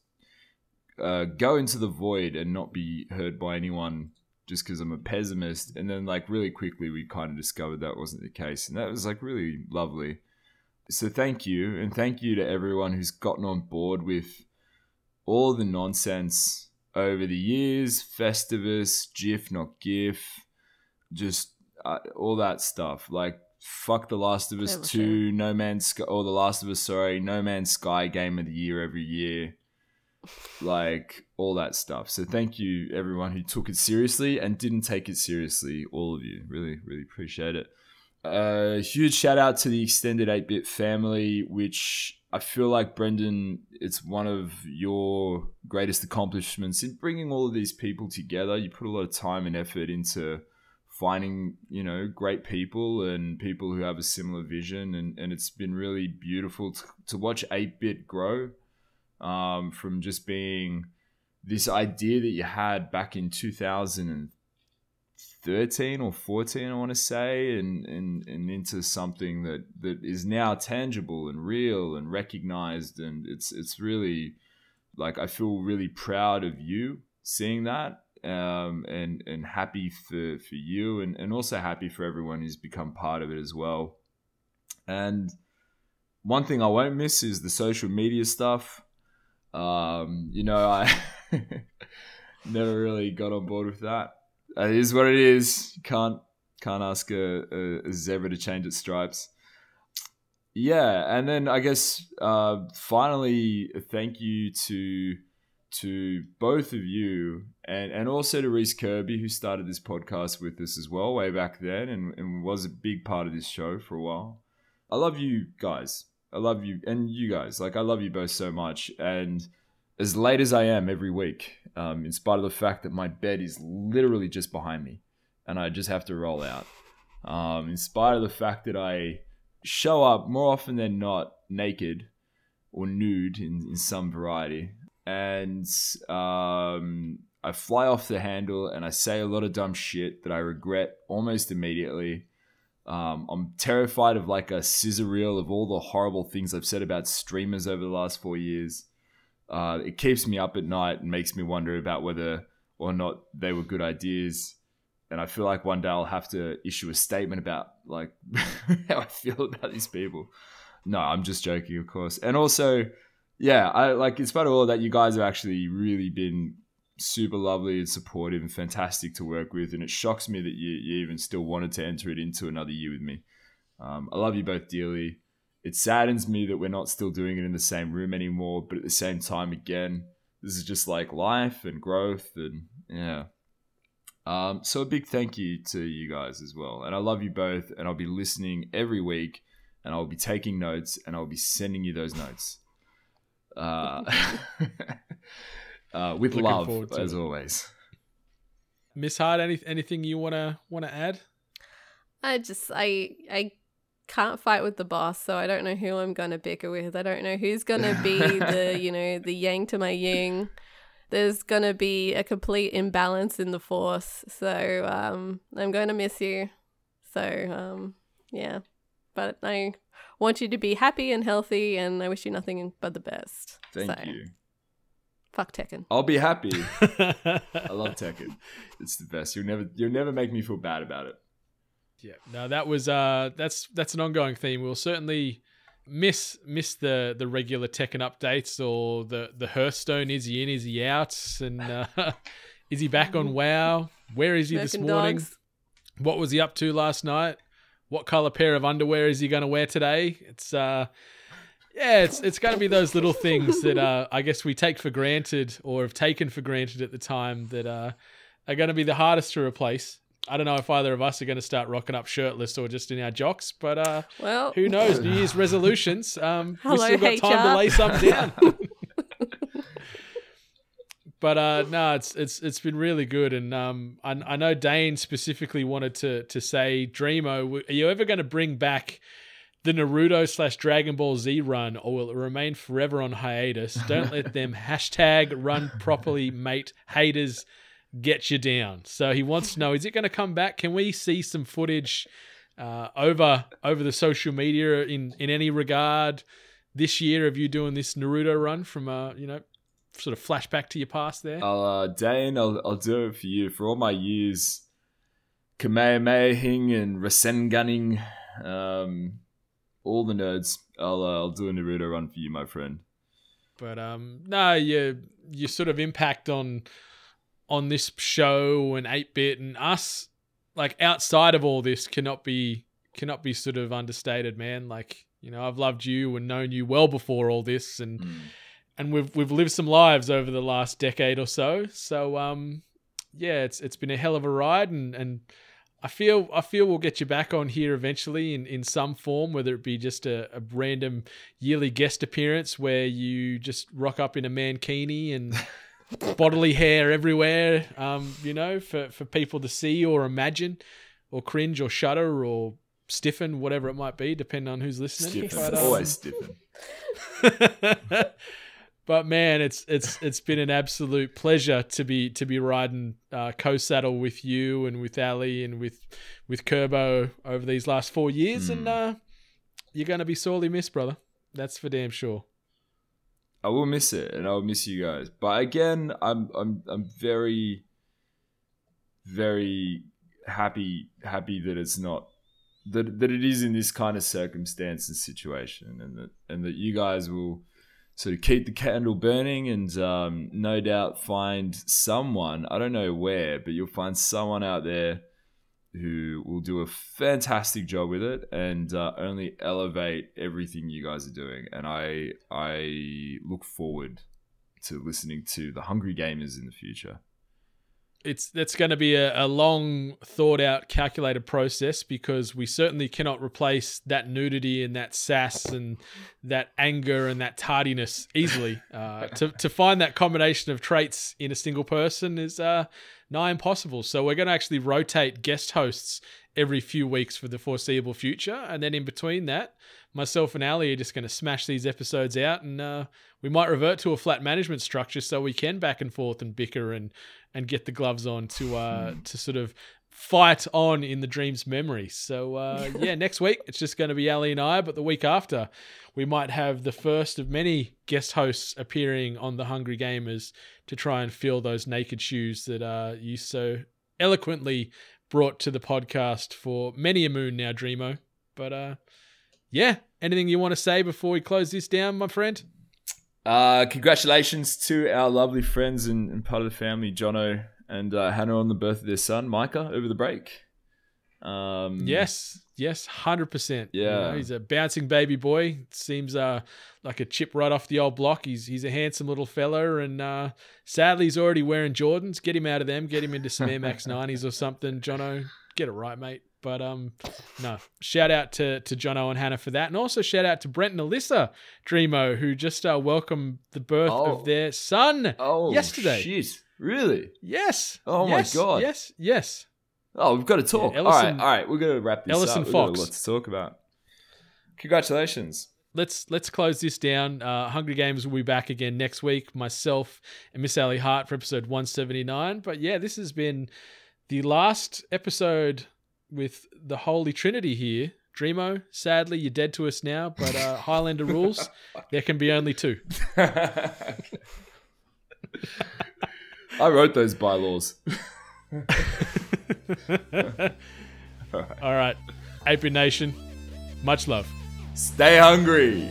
uh, go into the void and not be heard by anyone. Just because I'm a pessimist, and then like really quickly we kind of discovered that wasn't the case, and that was like really lovely. So thank you, and thank you to everyone who's gotten on board with all the nonsense over the years festivus gif not gif just uh, all that stuff. Like fuck the last of us 2 no man's sky or the last of us sorry no man's sky game of the year every year. Like all that stuff. So thank you everyone who took it seriously and didn't take it seriously all of you. Really really appreciate it. A huge shout out to the extended 8-bit family which i feel like brendan it's one of your greatest accomplishments in bringing all of these people together. You put a lot of time and effort into finding you know great people and people who have a similar vision. And, and it's been really beautiful to, to watch 8-bit grow um, from just being this idea that you had back in 2013 or 14 i want to say and, and and into something that that is now tangible and real and recognized. And it's it's really like i feel really proud of you seeing that um, and and happy for for you and and also happy for everyone who's become part of it as well and one thing i won't miss is the social media stuff um, you know i never really got on board with that it is what it is. Can't can't ask a, a, a zebra to change its stripes. Yeah, and then I guess uh, finally, thank you to to both of you, and and also to Reese Kirby who started this podcast with us as well way back then, and, and was a big part of this show for a while. I love you guys. I love you, and you guys. Like I love you both so much, and as late as I am every week, um, in spite of the fact that my bed is literally just behind me and I just have to roll out. um, in spite of the fact that I show up more often than not naked or nude in, in some variety. And um, I fly off the handle and I say a lot of dumb shit that I regret almost immediately. Um, I'm terrified of like a scissor reel of all the horrible things I've said about streamers over the last four years. Uh, it keeps me up at night and makes me wonder about whether or not they were good ideas. And I feel like one day I'll have to issue a statement about like how I feel about these people. No, I'm just joking, of course. And also, yeah, I like in spite of all that, you guys have actually really been super lovely and supportive and fantastic to work with. And it shocks me that you, you even still wanted to enter it into another year with me. Um, I love you both dearly. It saddens me that we're not still doing it in the same room anymore. But at the same time, again, this is just like life and growth and yeah. Um, so a big thank you to you guys as well. And I love you both. And I'll be listening every week and I'll be taking notes and I'll be sending you those notes. Uh, uh, with Looking love, as it. always. Miss Hart, any anything you wanna wanna add? I just I I can't fight with the boss, so I don't know who I'm gonna bicker with. I don't know who's gonna be the you know the yang to my yin. There's gonna be a complete imbalance in the force, so um, I'm going to miss you. So um, yeah, but I want you to be happy and healthy, and I wish you nothing but the best. Thank So, you. Fuck Tekken. I'll be happy. I love Tekken. It's the best. You'll never you'll never make me feel bad about it. Yeah, no, that was uh, that's that's an ongoing theme. We'll certainly miss miss the the regular Tekken updates or the the Hearthstone. Is he in? Is he out? And uh, is he back on WoW? Where is he this morning? dogs. What was he up to last night? What color pair of underwear is he going to wear today? It's uh, yeah, it's it's going to be those little things that uh, I guess we take for granted or have taken for granted at the time that uh, are going to be the hardest to replace. I don't know if either of us are going to start rocking up shirtless or just in our jocks, but uh, Well, who knows? New Year's resolutions. Um, we still got time to HR. lay some down. but uh, no, it's it's it's been really good, and um, I, I know Dane specifically wanted to to say, Dreamo, are you ever going to bring back? The Naruto slash Dragon Ball Z run, or will it remain forever on hiatus? Don't let them hashtag run properly, mate. Haters get you down. So he wants to know: Is it going to come back? Can we see some footage uh, over over the social media in in any regard this year of you doing this Naruto run from uh you know sort of flashback to your past there? I'll uh, Dane, I'll I'll do it for you for all my years. Kamehamehing and Rasenganing, um, all the nerds. I'll uh, I'll do a Naruto run for you, my friend. But um, no, your your sort of impact on on this show and eight bit and us, like outside of all this, cannot be cannot be sort of understated, man. Like you know, I've loved you and known you well before all this, and and we've we've lived some lives over the last decade or so. So um, yeah, it's it's been a hell of a ride, and and I feel I feel we'll get you back on here eventually in, in some form, whether it be just a, a random yearly guest appearance where you just rock up in a mankini and bodily hair everywhere, um, you know, for, for people to see or imagine or cringe or shudder or stiffen, whatever it might be, depending on who's listening. Stiffen, But, um, always stiffen. but man, it's it's it's been an absolute pleasure to be to be riding uh, co-saddle with you and with Ally and with with Kerbo over these last four years, and uh, you're gonna be sorely missed, brother. That's for damn sure. I will miss it, and I'll miss you guys. But again, I'm I'm I'm very, very happy happy that it's not that that it is in this kind of circumstance and situation, and that and that you guys will sort of keep the candle burning, and um, no doubt find someone. I don't know where, but you'll find someone out there who will do a fantastic job with it and uh, only elevate everything you guys are doing. And I I look forward to listening to the Hungry Gamers in the future. It's that's going to be a, a long thought out calculated process because we certainly cannot replace that nudity and that sass and that anger and that tardiness easily. Uh, to, to find that combination of traits in a single person is uh, nigh impossible. So we're going to actually rotate guest hosts every few weeks for the foreseeable future, and then in between that, myself and Ally are just going to smash these episodes out, and uh, we might revert to a flat management structure so we can back and forth and bicker and and get the gloves on to uh, to sort of fight on in the dream's memory. So uh, yeah, next week it's just going to be Ally and I, but the week after we might have the first of many guest hosts appearing on the Hungry Gamers to try and fill those naked shoes that uh, you so eloquently brought to the podcast for many a moon now, Dreamo. But uh, yeah, anything you want to say before we close this down, my friend? Uh, congratulations to our lovely friends and, and part of the family, Jono and uh, Hannah, on the birth of their son, Micah, over the break. Um, Yes, yes, hundred percent. Yeah. he's a bouncing baby boy. Seems uh like a chip right off the old block. He's he's a handsome little fella, and uh, sadly he's already wearing Jordans. Get him out of them. Get him into some Air Max nineties or something. Jono, get it right, mate. But um, no. Shout out to to Jono and Hannah for that, and also shout out to Brent and Alyssa Dreamo who just uh, welcomed the birth Oh. of their son Oh, yesterday. Shit, really? Yes. Oh my God. Yes. Yes. Oh, we've got to talk. Yeah, all right, Ellison- all right, we're gonna wrap this Ellison up. We've got a lot to talk about. Congratulations. let's let's close this down. Uh, Hungry Games will be back again next week. Myself and Miss Ally Hart for episode 179. But yeah, this has been the last episode with the Holy Trinity here. Dreamo, sadly, you're dead to us now, but uh, Highlander rules, there can be only two. I wrote those bylaws. All right, Ape Nation, much love. Stay hungry.